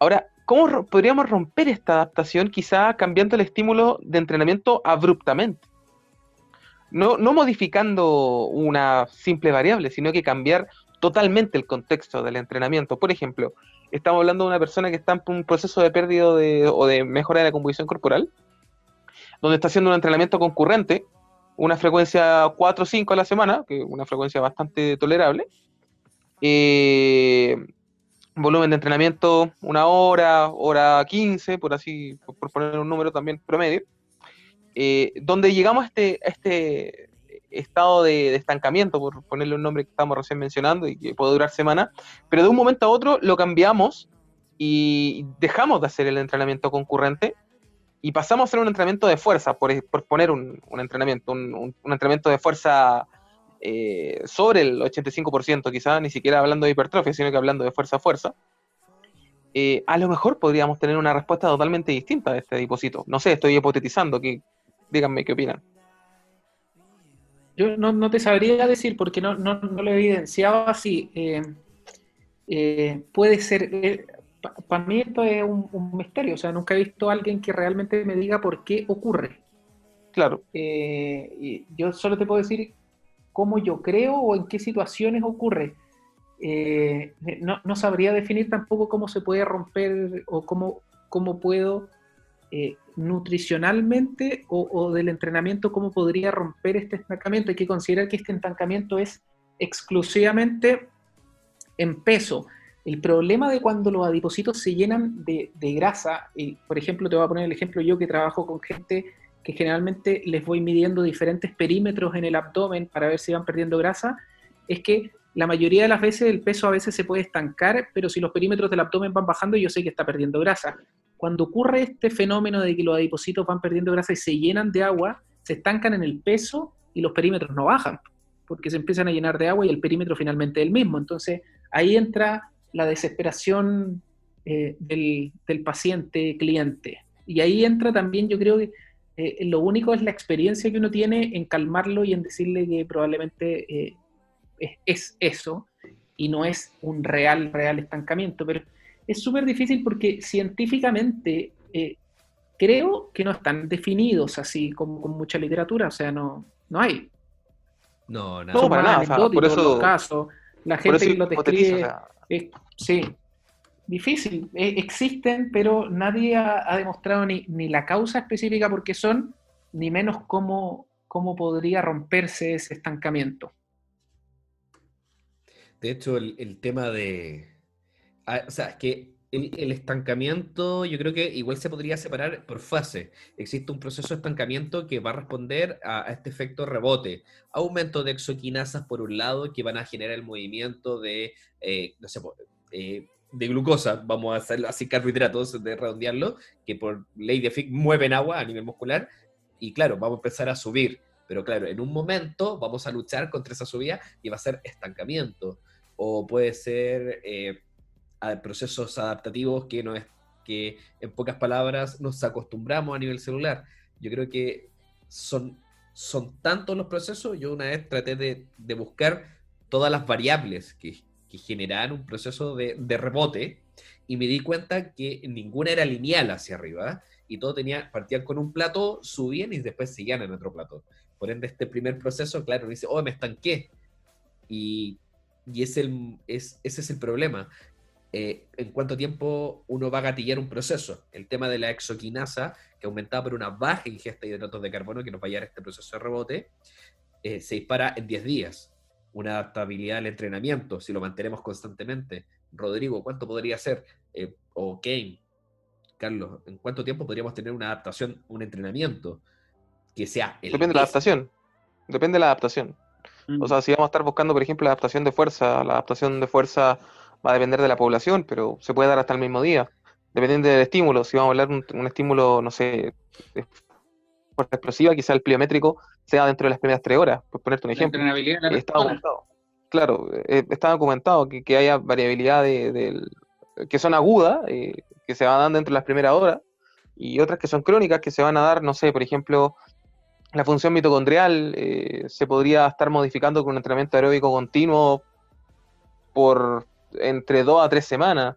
Ahora, ¿cómo podríamos romper esta adaptación quizá cambiando el estímulo de entrenamiento abruptamente? no, no modificando una simple variable, sino que cambiar totalmente el contexto del entrenamiento. Por ejemplo, estamos hablando de una persona que está en un proceso de pérdida de- o de mejora de la composición corporal, donde está haciendo un entrenamiento concurrente, una frecuencia 4 o 5 a la semana, que es una frecuencia bastante tolerable, eh, volumen de entrenamiento una hora, hora 15, por así, por, poner un número también promedio, eh, donde llegamos a este, a este estado de, de estancamiento, por ponerle un nombre que estamos recién mencionando y que puede durar semanas, pero de un momento a otro lo cambiamos y dejamos de hacer el entrenamiento concurrente y pasamos a hacer un entrenamiento de fuerza, por, por poner un, un entrenamiento, un- un entrenamiento de fuerza eh, sobre el 85%, quizás ni siquiera hablando de hipertrofia, sino que hablando de fuerza a fuerza. eh, a lo mejor podríamos tener una respuesta totalmente distinta de este depósito. No sé, estoy hipotetizando, que, díganme qué opinan. Yo no, no te sabría decir porque no, no, no lo he evidenciado así. Eh, puede ser, para mí esto es un, un misterio, o sea, nunca he visto a alguien que realmente me diga por qué ocurre. Claro. Eh, y yo solo te puedo decir cómo yo creo o en qué situaciones ocurre. Eh, no, sabría definir tampoco cómo se puede romper o cómo, cómo puedo eh, nutricionalmente o, o del entrenamiento, cómo podría romper este estancamiento. Hay que considerar que este estancamiento es exclusivamente en peso. El problema de cuando los adipocitos se llenan de, de grasa, y por ejemplo, te voy a poner el ejemplo yo que trabajo con gente que generalmente les voy midiendo diferentes perímetros en el abdomen para ver si van perdiendo grasa, es que la mayoría de las veces el peso a veces se puede estancar, pero si los perímetros del abdomen van bajando, yo sé que está perdiendo grasa. Cuando ocurre este fenómeno de que los adipocitos van perdiendo grasa y se llenan de agua, se estancan en el peso y los perímetros no bajan, porque se empiezan a llenar de agua y el perímetro finalmente es el mismo. Entonces ahí entra la desesperación eh, del, del paciente cliente. Y ahí entra también, yo creo que eh, lo único es la experiencia que uno tiene en calmarlo y en decirle que probablemente eh, es, es, eso y no es un real, real estancamiento. Pero es súper difícil porque científicamente eh, creo que no están definidos así como con mucha literatura, o sea, no, no hay. No, nada. No, para nada, o sea, por eso- los casos. La gente que lo describe, o sea, eh, sí, difícil. Eh, existen, pero nadie ha, demostrado ni, ni la causa específica por qué son, ni menos cómo, cómo podría romperse ese estancamiento. De hecho, el, el tema de... ah, o sea, es que el, el estancamiento yo creo que igual se podría separar por fase. Existe un proceso de estancamiento que va a responder a, este efecto rebote. Aumento de exoquinasas por un lado que van a generar el movimiento de, eh, no sé, eh, de glucosa, vamos a hacer así carbohidratos, de redondearlo, que por ley de Fick mueven agua a nivel muscular y claro, vamos a empezar a subir. Pero claro, en un momento vamos a luchar contra esa subida y va a ser estancamiento. O puede ser eh, procesos adaptativos que nos que en pocas palabras nos acostumbramos a nivel celular. Yo creo que son, son tantos los procesos, yo una vez traté de, de buscar todas las variables que, que generan un proceso de, de rebote y me di cuenta que ninguna era lineal hacia arriba y todo tenía, partían con un plato, subían y después seguían en otro plato. Por ende, este primer proceso, claro, uno dice, oh, me estanqué. Y, y es el, es, ese es el problema. Eh, en cuánto tiempo uno va a gatillar un proceso. El tema de la exoquinasa, que aumentaba por una baja ingesta de hidratos de carbono, que nos va a llevar este proceso de rebote, eh, se dispara en 10 días. Una adaptabilidad al entrenamiento, si lo mantenemos constantemente. Rodrigo, ¿cuánto podría ser? Eh, o Kane, Carlos, ¿en cuánto tiempo podríamos tener una adaptación, un entrenamiento que sea el Depende de la adaptación. Depende de la adaptación. O sea, si vamos a estar buscando, por ejemplo, la adaptación de fuerza, la adaptación de fuerza va a depender de la población, pero se puede dar hasta el mismo día. Dependiendo del estímulo, si vamos a hablar de un, un estímulo, no sé, de fuerza explosiva, quizá el pliométrico sea dentro de las primeras tres horas, por ponerte un ejemplo. de la Está persona. documentado. Claro, eh, está documentado que, que haya variabilidad de, que son agudas, eh, que se van dando dentro de las primeras horas, y otras que son crónicas, que se van a dar, no sé, por ejemplo, la función mitocondrial eh, se podría estar modificando con un entrenamiento aeróbico continuo por entre dos a tres semanas.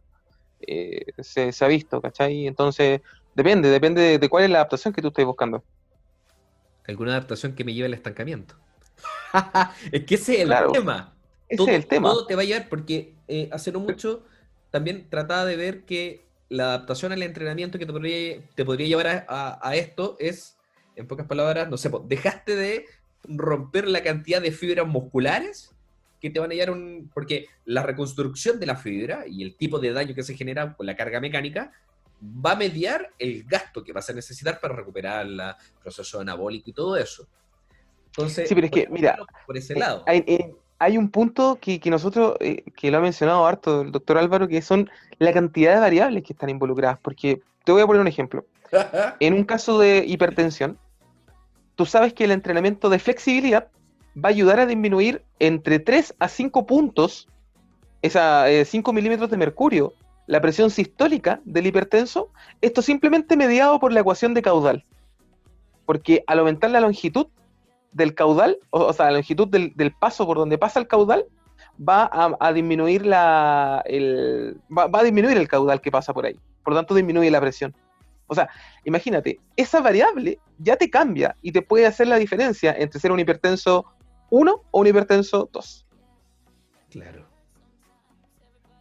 eh, se, se ha visto, ¿cachai? Entonces, depende, depende de, de cuál es la adaptación que tú estés buscando. Alguna adaptación que me lleve al estancamiento. es que ese es el Claro. tema. Ese todo, es el tema. todo te va a llevar porque eh, hace no mucho también trataba de ver que la adaptación al entrenamiento que te podría, te podría llevar a, a- a esto es, en pocas palabras, no sé, dejaste de romper la cantidad de fibras musculares que te van a llevar un... Porque la reconstrucción de la fibra y el tipo de daño que se genera con la carga mecánica va a mediar el gasto que vas a necesitar para recuperar el proceso anabólico y todo eso. Entonces, Sí, pero es que, mira, por ese Eh, lado. Hay, eh, hay un punto que, que nosotros, eh, que lo ha mencionado harto el doctor Álvaro, que son la cantidad de variables que están involucradas. Porque te voy a poner un ejemplo. En un caso de hipertensión, tú sabes que el entrenamiento de flexibilidad va a ayudar a disminuir entre 3 a 5 puntos, esa, eh, 5 milímetros de mercurio, la presión sistólica del hipertenso. Esto simplemente mediado por la ecuación de caudal. Porque al aumentar la longitud del caudal, o, o sea, la longitud del, del paso por donde pasa el caudal, va a, a disminuir la, el, va, va a disminuir el caudal que pasa por ahí. Por lo tanto, disminuye la presión. O sea, imagínate, esa variable ya te cambia y te puede hacer la diferencia entre ser un hipertenso 1 o un hipertenso 2. Claro.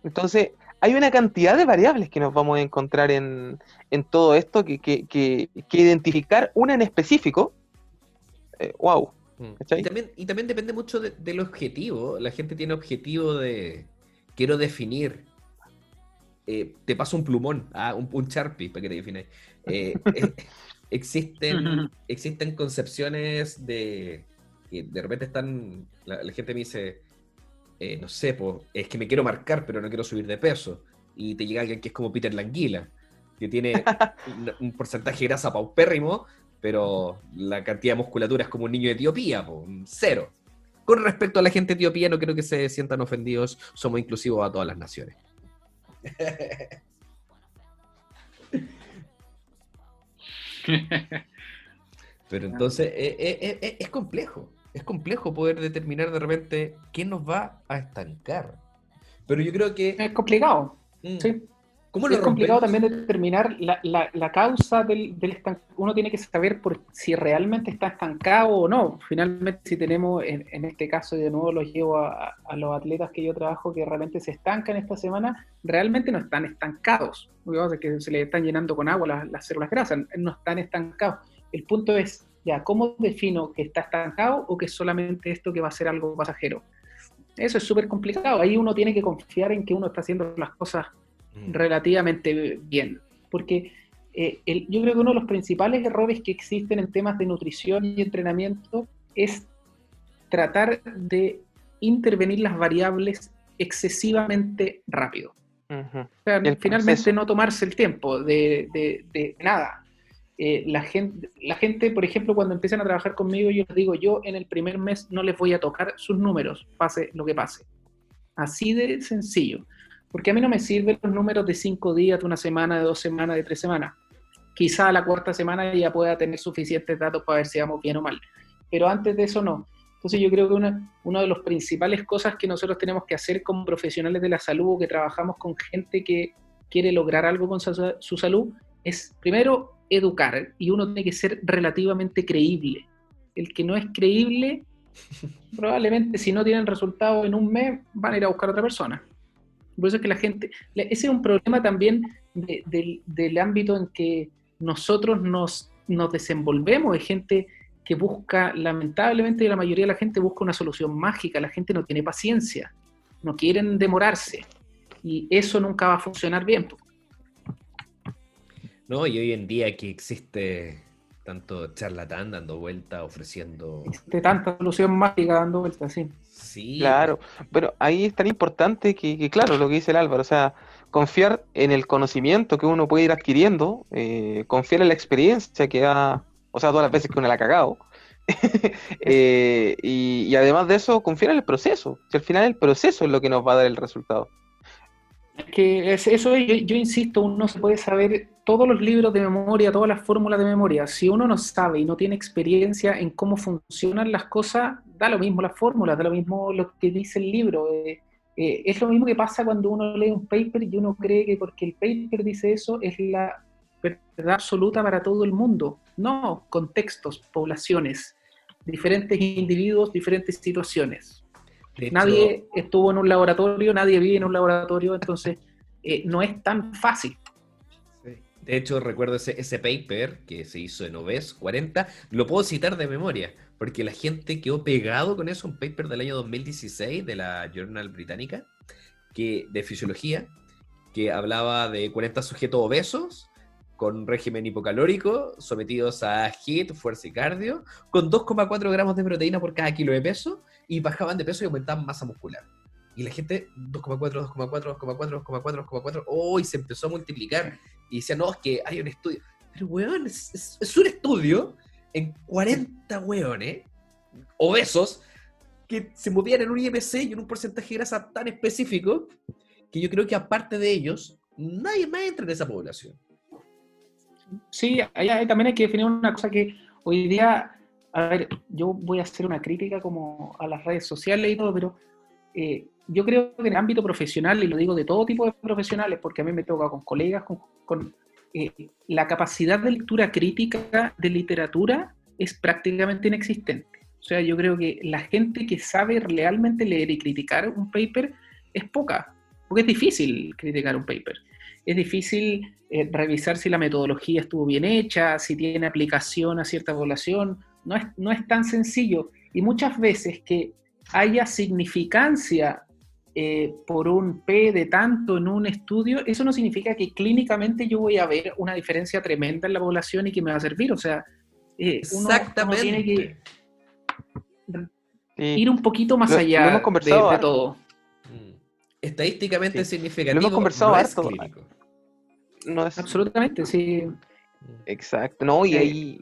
Entonces, hay una cantidad de variables que nos vamos a encontrar en, en todo esto que, que- que- que identificar una en específico. eh, wow. Mm. ¿Cachai? Y también, y también depende mucho de- del objetivo. La gente tiene objetivo de quiero definir. eh, te paso un plumón, ah, un, un Sharpie para que te defináis. Eh, eh, existen, existen concepciones de que de repente están. La, la gente me dice, eh, no sé, po, es que me quiero marcar, pero no quiero subir de peso. Y te llega alguien que es como Peter Languila, que tiene un, un porcentaje de grasa paupérrimo, pero la cantidad de musculatura es como un niño de Etiopía, po, cero. Con respecto a la gente de Etiopía, no creo que se sientan ofendidos, somos inclusivos a todas las naciones. Pero entonces eh, eh, es complejo, es complejo poder determinar de repente qué nos va a estancar. Pero yo creo que... Es complicado. mm, Sí. ¿Cómo lo es complicado también determinar la, la- la causa del, del estanc- Uno tiene que saber por, si realmente está estancado o no. Finalmente, si tenemos, en, en este caso, y de nuevo los llevo a, a los atletas que yo trabajo que realmente se estancan esta semana, realmente no están estancados. Lo que pasa es que se les están llenando con agua las, las células grasas, no están estancados. El punto es, ya, ¿cómo defino que está estancado o que es solamente esto que va a ser algo pasajero? Eso es súper complicado. Ahí uno tiene que confiar en que uno está haciendo las cosas Mm. relativamente bien. Porque eh, el- yo creo que uno de los principales errores que existen en temas de nutrición y entrenamiento es tratar de intervenir las variables excesivamente rápido. O sea, finalmente proceso. no tomarse el tiempo de, de- de nada. Eh, la, gente, la gente, por ejemplo, cuando empiezan a trabajar conmigo, yo les digo, yo en el primer mes no les voy a tocar sus números, pase lo que pase. Así de sencillo. Porque a mí no me sirven los números de cinco días, de una semana, de dos semanas, de tres semanas. Quizá la cuarta semana ya pueda tener suficientes datos para ver si vamos bien o mal. Pero antes de eso no. Entonces yo creo que una, una de las principales cosas que nosotros tenemos que hacer como profesionales de la salud o que trabajamos con gente que quiere lograr algo con su salud es primero educar y uno tiene que ser relativamente creíble. El que no es creíble, probablemente si no tienen resultado en un mes, van a ir a buscar a otra persona. Por eso es que la gente, ese es un problema también de- del, del ámbito en que nosotros nos, nos desenvolvemos, hay gente que busca, lamentablemente la mayoría de la gente busca una solución mágica, la gente no tiene paciencia, no quieren demorarse y eso nunca va a funcionar bien. No, y hoy en día que existe tanto charlatán dando vuelta, ofreciendo... De tanta solución mágica dando vueltas, sí. Sí. Claro, pero ahí es tan importante que, que, claro, lo que dice el Álvaro, o sea, confiar en el conocimiento que uno puede ir adquiriendo, eh, confiar en la experiencia que ha, o sea, todas las veces que uno la ha cagado, eh, y, y además de eso, confiar en el proceso, que al final el proceso es lo que nos va a dar el resultado. Que es- eso es- yo, yo insisto, uno se puede saber todos los libros de memoria, todas las fórmulas de memoria. Si uno no sabe y no tiene experiencia en cómo funcionan las cosas, da lo mismo las fórmulas, da lo mismo lo que dice el libro. Eh, eh, es lo mismo que pasa cuando uno lee un paper y uno cree que porque el paper dice eso es la verdad absoluta para todo el mundo. No, contextos, poblaciones, diferentes individuos, diferentes situaciones. Hecho, Nadie estuvo en un laboratorio, nadie vive en un laboratorio, entonces eh, no es tan fácil. De hecho, recuerdo ese, ese paper que se hizo en OBES 40, lo puedo citar de memoria, porque la gente quedó pegado con eso, un paper del año 2016 de la Journal Británica, que, de fisiología, que hablaba de 40 sujetos obesos con régimen hipocalórico, sometidos a HIIT, fuerza y cardio, con 2,4 gramos de proteína por cada kilo de peso, y bajaban de peso y aumentaban masa muscular. Y la gente, 2,4, 2,4, 2,4, 2,4, 2,4, oh, se empezó a multiplicar. Y decía, no, es que hay un estudio. Pero, weón, es un estudio en 40 weones obesos que se movían en un IMC y en un porcentaje de grasa tan específico que yo creo que aparte de ellos, nadie más entra en esa población. Sí, ahí, ahí también hay que definir una cosa que hoy día, a ver, yo voy a hacer una crítica como a las redes sociales y todo, pero eh, yo creo que en el ámbito profesional, y lo digo de todo tipo de profesionales, porque a mí me toca con colegas, con, con, eh, la capacidad de lectura crítica de literatura es prácticamente inexistente. O sea, yo creo que la gente que sabe realmente leer y criticar un paper es poca, porque es difícil criticar un paper. Es difícil eh, revisar si la metodología estuvo bien hecha, si tiene aplicación a cierta población. No es, no es tan sencillo. Y muchas veces que haya significancia eh, por un P de tanto en un estudio, eso no significa que clínicamente yo voy a ver una diferencia tremenda en la población y que me va a servir. O sea, eh, uno, uno tiene que Sí. ir un poquito más Lo- lo allá hemos de, conversado de todo. Estadísticamente Sí. significativo, Lo hemos conversado harto. No es, Absolutamente, sí. Exacto, no, y Eh, ahí,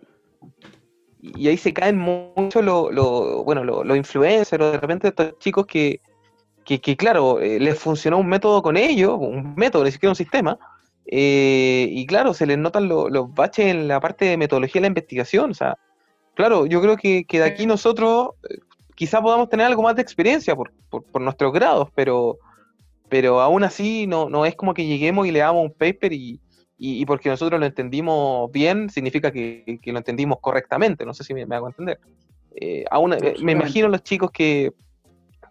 y ahí se caen mucho los, lo, bueno, los los influencers, de repente estos chicos que, que, que, claro, eh, les funcionó un método con ellos, un método, ni siquiera un sistema, eh, y claro, se les notan lo- los baches en la parte de metodología de la investigación, o sea, claro, yo creo que, que de aquí nosotros eh, quizá podamos tener algo más de experiencia por, por, por nuestros grados, pero, pero aún así no, no es como que lleguemos y leamos un paper y, y, y porque nosotros lo entendimos bien, significa que, que lo entendimos correctamente. No sé si me, me hago entender. Eh, aún, eh, me imagino los chicos que,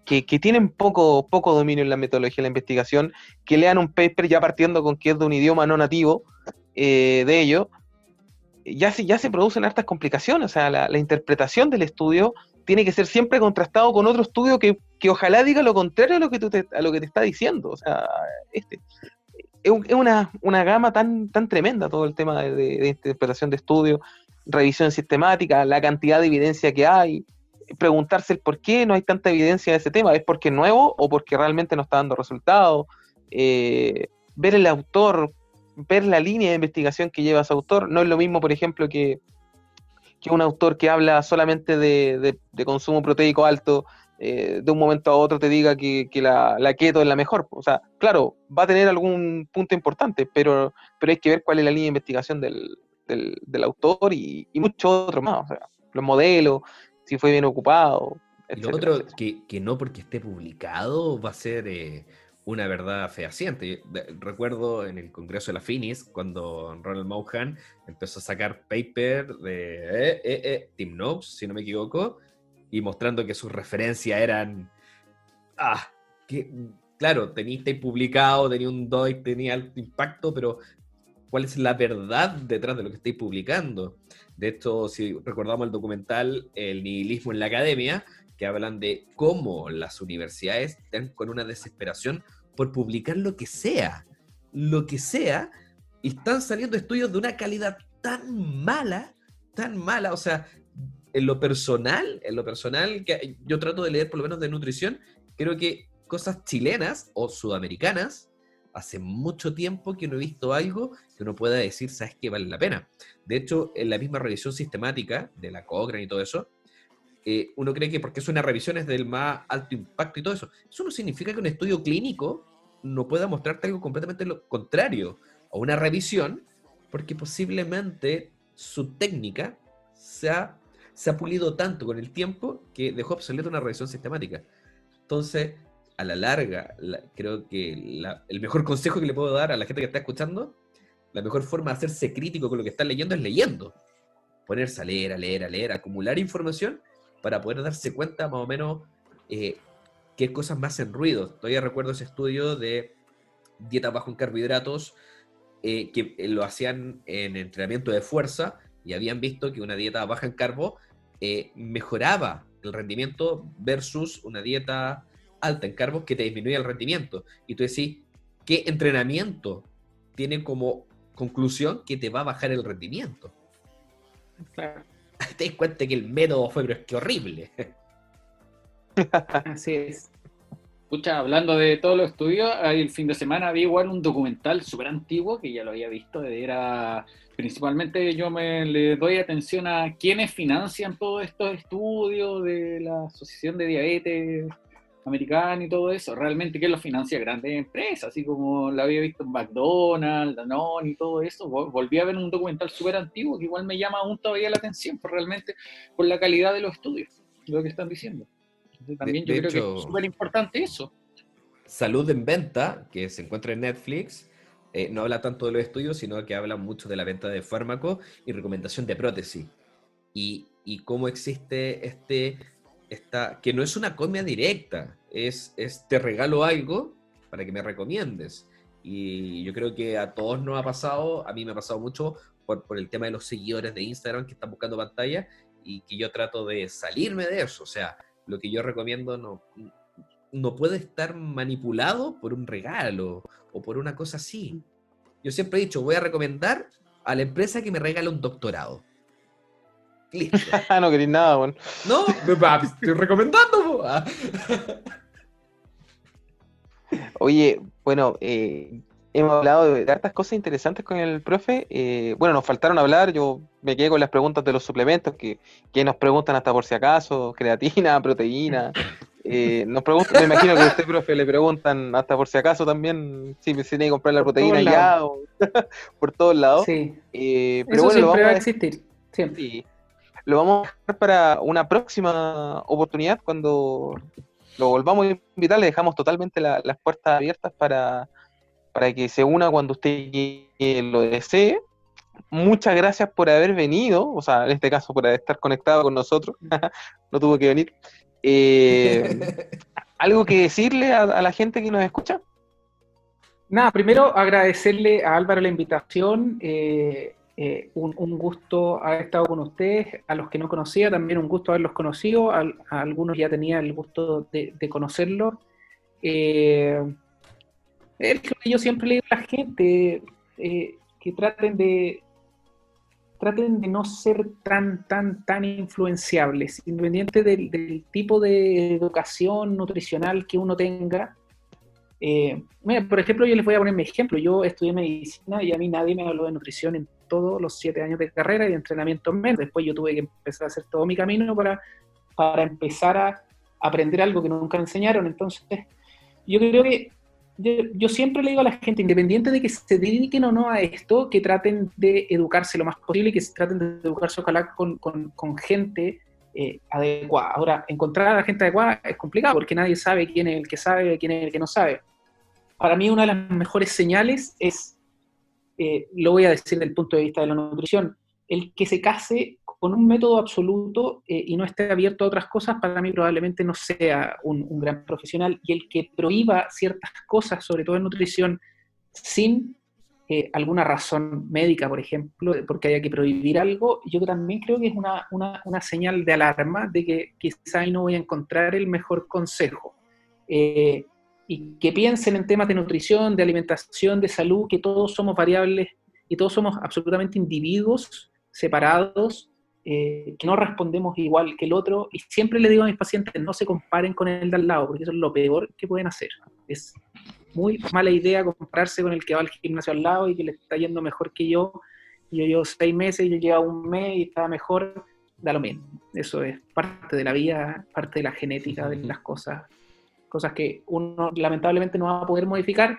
que, que tienen poco, poco dominio en la metodología de la investigación, que lean un paper ya partiendo con que es de un idioma no nativo eh, de ello, ya se, ya se producen hartas complicaciones. O sea, la, la interpretación del estudio tiene que ser siempre contrastado con otro estudio que, que ojalá diga lo contrario a lo que, tú te, a lo que te está diciendo. O sea, este, es, un- es una, una gama tan, tan tremenda todo el tema de, interpretación de estudio, revisión sistemática, la cantidad de evidencia que hay, preguntarse el por qué no hay tanta evidencia de ese tema, ¿es porque es nuevo o porque realmente no está dando resultados? Eh, ver el autor, ver la línea de investigación que lleva ese autor, no es lo mismo, por ejemplo, que, que un autor que habla solamente de consumo proteico alto eh, de un momento a otro te diga que, que la, la keto es la mejor. O sea, claro, va a tener algún punto importante, pero, pero hay que ver cuál es la línea de investigación del, del, del autor y, y muchos otros más. O sea, los modelos, si fue bien ocupado. Y lo etcétera, otro, etcétera. que, que no porque esté publicado va a ser eh, una verdad fehaciente. Recuerdo en el Congreso de la Finis, cuando Ronald Mauhan empezó a sacar paper de eh, eh, eh, Tim Noakes, si no me equivoco, y mostrando que sus referencias eran... Ah, que, claro, tenía tape publicado, tenía un DOI, tenía alto impacto, pero ¿cuál es la verdad detrás de lo que estáis publicando? De hecho, si recordamos el documental El nihilismo en la academia, que hablan de cómo las universidades están con una desesperación por publicar lo que sea, lo que sea, y están saliendo estudios de una calidad tan mala, tan mala, o sea, en lo personal, en lo personal, que yo trato de leer por lo menos de nutrición, creo que cosas chilenas o sudamericanas, hace mucho tiempo que no he visto algo que uno pueda decir, sabes que vale la pena. De hecho, en la misma revisión sistemática de la Cochrane y todo eso, eh, uno cree que porque es una revisión es del más alto impacto y todo eso. Eso no significa que un estudio clínico no pueda mostrarte algo completamente lo contrario. O una revisión, porque posiblemente su técnica se ha, se ha pulido tanto con el tiempo que dejó obsoleta una revisión sistemática. Entonces, a la larga, la- creo que el mejor consejo que le puedo dar a la gente que está escuchando, la mejor forma de hacerse crítico con lo que están leyendo es leyendo. Ponerse a leer, a leer, a leer, acumular información para poder darse cuenta más o menos eh, qué cosas más hacen ruido. Todavía recuerdo ese estudio de dieta bajo en carbohidratos eh, que eh, lo hacían en entrenamiento de fuerza y habían visto que una dieta baja en carbo eh, mejoraba el rendimiento versus una dieta alta en carbos que te disminuye el rendimiento. Y tú decís, ¿qué entrenamiento tiene como conclusión que te va a bajar el rendimiento? Claro, Te das cuenta que el método fue, pero es que horrible. así es. Escucha, hablando de todos los estudios, el fin de semana vi igual un documental súper antiguo que ya lo había visto. Era principalmente yo me le doy atención a quienes financian todos estos estudios de la Asociación de Diabetes Americana y todo eso. Realmente, ¿quién los financia? Grandes empresas, así como lo había visto en McDonald's, Danone y todo eso. Vol- Volví a ver un documental súper antiguo que igual me llama aún todavía la atención, por realmente por la calidad de los estudios, lo que están diciendo. Entonces, También de yo creo que es súper importante eso. Salud en Venta, que se encuentra en Netflix, eh, no habla tanto de los estudios, sino que habla mucho de la venta de fármacos y recomendación de prótesis. Y, y cómo existe este, esta, que no es una comida directa, es, es te regalo algo para que me recomiendes. Y yo creo que a todos nos ha pasado, a mí me ha pasado mucho por, por el tema de los seguidores de Instagram que están buscando pantalla y que yo trato de salirme de eso. O sea, lo que yo recomiendo no, no puede estar manipulado por un regalo o por una cosa así. Yo siempre he dicho, voy a recomendar a la empresa que me regala un doctorado. Listo. no queréis nada, weón. No, estoy recomendando. Oye, bueno, eh, hemos hablado de, hartas cosas interesantes con el profe. eh, bueno, nos faltaron hablar, yo me quedé con las preguntas de los suplementos que, que nos preguntan hasta por si acaso, creatina, proteína. eh, nos preguntan, me imagino que a usted, profe, le preguntan hasta por si acaso también si, si tiene que comprar la Por proteína ya o por todos lados. Sí, Eh, pero eso bueno, siempre va vamos a a existir. Siempre. Sí. Lo vamos a dejar para una próxima oportunidad cuando lo volvamos a invitar. Le dejamos totalmente la- las puertas abiertas para, para que se una cuando usted lo desee. Muchas gracias por haber venido, o sea, en este caso por estar conectado con nosotros. no tuvo que venir. Eh, ¿Algo que decirle a, a la gente que nos escucha? Nada, primero agradecerle a Álvaro la invitación. eh, eh, un, un gusto haber estado con ustedes. A los que no conocía, también un gusto haberlos conocido. A, algunos ya tenía el gusto de, de conocerlos. Eh, es que yo siempre le digo a la gente, eh, que traten de traten de no ser tan, tan, tan influenciables, independiente del, del tipo de educación nutricional que uno tenga. Eh, por ejemplo, yo les voy a poner mi ejemplo. Yo estudié medicina y a mí nadie me habló de nutrición en todos los siete años de carrera y de entrenamiento menos. Después yo tuve que empezar a hacer todo mi camino para, para empezar a, aprender algo que nunca me enseñaron. Entonces, yo creo que yo, yo siempre le digo a la gente, independiente de que se dediquen o no a esto, que traten de educarse lo más posible y que traten de educarse ojalá con gente eh, adecuada. Ahora, encontrar a la gente adecuada es complicado porque nadie sabe quién es el que sabe, quién es el que no sabe. Para mí una de las mejores señales es, eh, lo voy a decir desde el punto de vista de la nutrición, el que se case con un método absoluto eh, y no esté abierto a otras cosas, para mí probablemente no sea un, gran profesional. Y el que prohíba ciertas cosas, sobre todo en nutrición, sin eh, alguna razón médica, por ejemplo, porque haya que prohibir algo, yo también creo que es una, una- una señal de alarma de que quizá ahí no voy a encontrar el mejor consejo. Eh, y que piensen en temas de nutrición, de alimentación, de salud, que todos somos variables y todos somos absolutamente individuos separados, eh, que no respondemos igual que el otro. Y siempre le digo a mis pacientes, no se comparen con el de al lado, porque eso es lo peor que pueden hacer. Es muy mala idea compararse con el que va al gimnasio al lado y que le está yendo mejor que yo. Yo llevo seis meses, yo llevo un mes y está mejor, da lo mismo. Eso es parte de la vida, parte de la genética de las cosas, cosas que uno lamentablemente no va a poder modificar.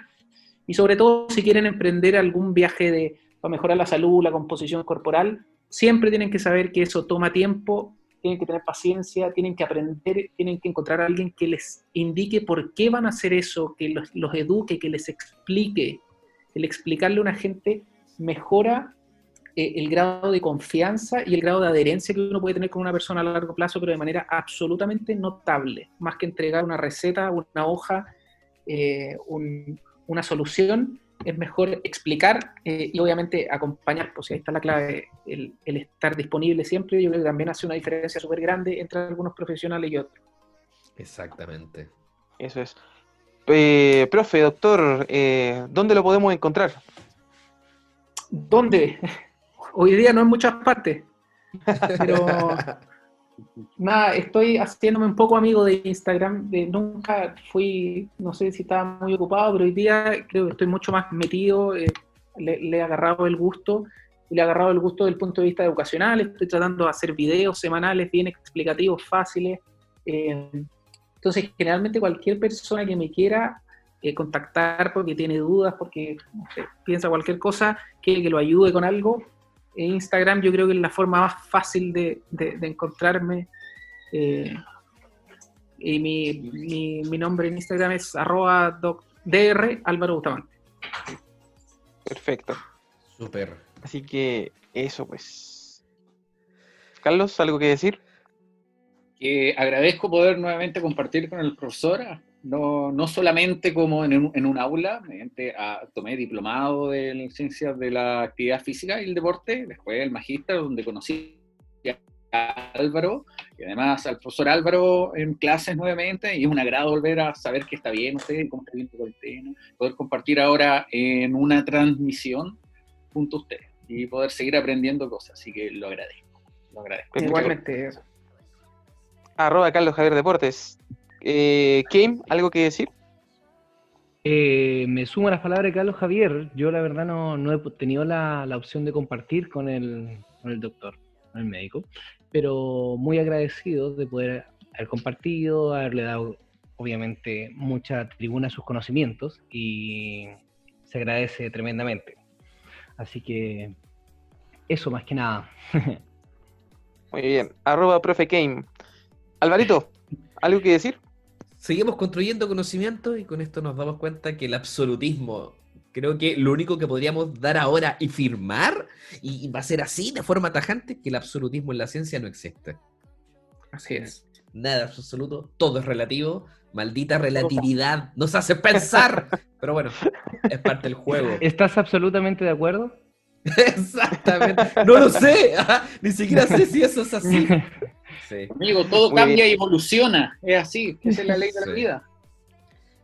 Y sobre todo si quieren emprender algún viaje de, para mejorar la salud, la composición corporal, siempre tienen que saber que eso toma tiempo, tienen que tener paciencia, tienen que aprender, tienen que encontrar a alguien que les indique por qué van a hacer eso, que los, eduque, que les explique. El explicarle a una gente mejora eh, el grado de confianza y el grado de adherencia que uno puede tener con una persona a largo plazo, pero de manera absolutamente notable. Más que entregar una receta, una hoja, eh, un- una solución, es mejor explicar eh, y obviamente acompañar, pues ahí está la clave, el, el estar disponible siempre, yo creo que también hace una diferencia súper grande entre algunos profesionales y otros. Exactamente. Eso es. Eh, profe, doctor, eh, ¿dónde lo podemos encontrar? ¿Dónde? Hoy día no en muchas partes, pero nada, estoy haciéndome un poco amigo de Instagram. De, nunca fui, no sé si estaba muy ocupado, pero hoy día creo que estoy mucho más metido. eh, le, he agarrado el gusto le he agarrado el gusto desde el punto de vista educacional. Estoy tratando de hacer videos semanales bien explicativos, fáciles. eh, entonces, generalmente cualquier persona que me quiera eh, contactar porque tiene dudas, porque no sé, piensa cualquier cosa, quiere que lo ayude con algo, Instagram yo creo que es la forma más fácil de, de- de encontrarme. eh, y mi, mi- mi nombre en Instagram es arroba doc- dr Álvaro Bustamante. Perfecto. Súper. Así que eso, pues. Carlos, ¿algo que decir? que agradezco poder nuevamente compartir con el profesor, no, no solamente como en un, en un aula, mediante, ah, tomé diplomado de ciencias de la actividad física y el deporte, después el magíster, donde conocí a Álvaro, y además al profesor Álvaro en clases nuevamente, y es un agrado volver a saber que está bien usted, cómo está bien la cuarentena, poder compartir ahora en una transmisión junto a usted y poder seguir aprendiendo cosas, así que lo agradezco, lo agradezco. Igualmente, Arroba Carlos Javier Deportes. Eh, Kim, ¿algo que decir? Eh, me sumo a las palabras de Carlos Javier. Yo la verdad no, no he tenido la, la opción de compartir con el, con el doctor, con el médico, pero muy agradecido de poder haber compartido, haberle dado obviamente mucha tribuna a sus conocimientos y se agradece tremendamente. Así que eso más que nada. Muy bien. Arroba profe Kim. Alvarito, ¿algo que decir? Seguimos construyendo conocimiento y con esto nos damos cuenta que el absolutismo, creo que lo único que podríamos dar ahora y firmar, y va a ser así de forma tajante, que el absolutismo en la ciencia no existe. Así es. Nada es absoluto, todo es relativo, maldita relatividad, nos hace pensar, pero bueno, es parte del juego. ¿Estás absolutamente de acuerdo? Exactamente, no lo sé, ajá, ni siquiera sé si eso es así. Sí. Amigo, todo Muy cambia bien. y evoluciona, es así, esa es la ley de la Sí. vida.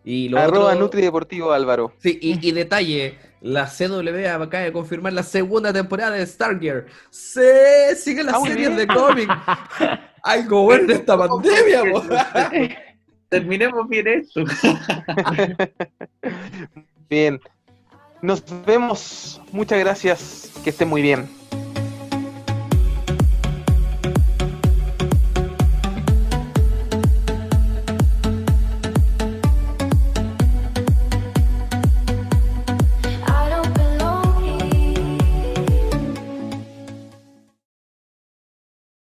Y lo Arroba otro- Nutri Deportivo Álvaro. Sí, y, y detalle, la CW acaba de confirmar la segunda temporada de Stargear. Sí, sigue las Ah, series bien. de cómic. Algo bueno en esta pandemia. Terminemos bien esto. Bien. Nos vemos. Muchas gracias. Que estén muy bien.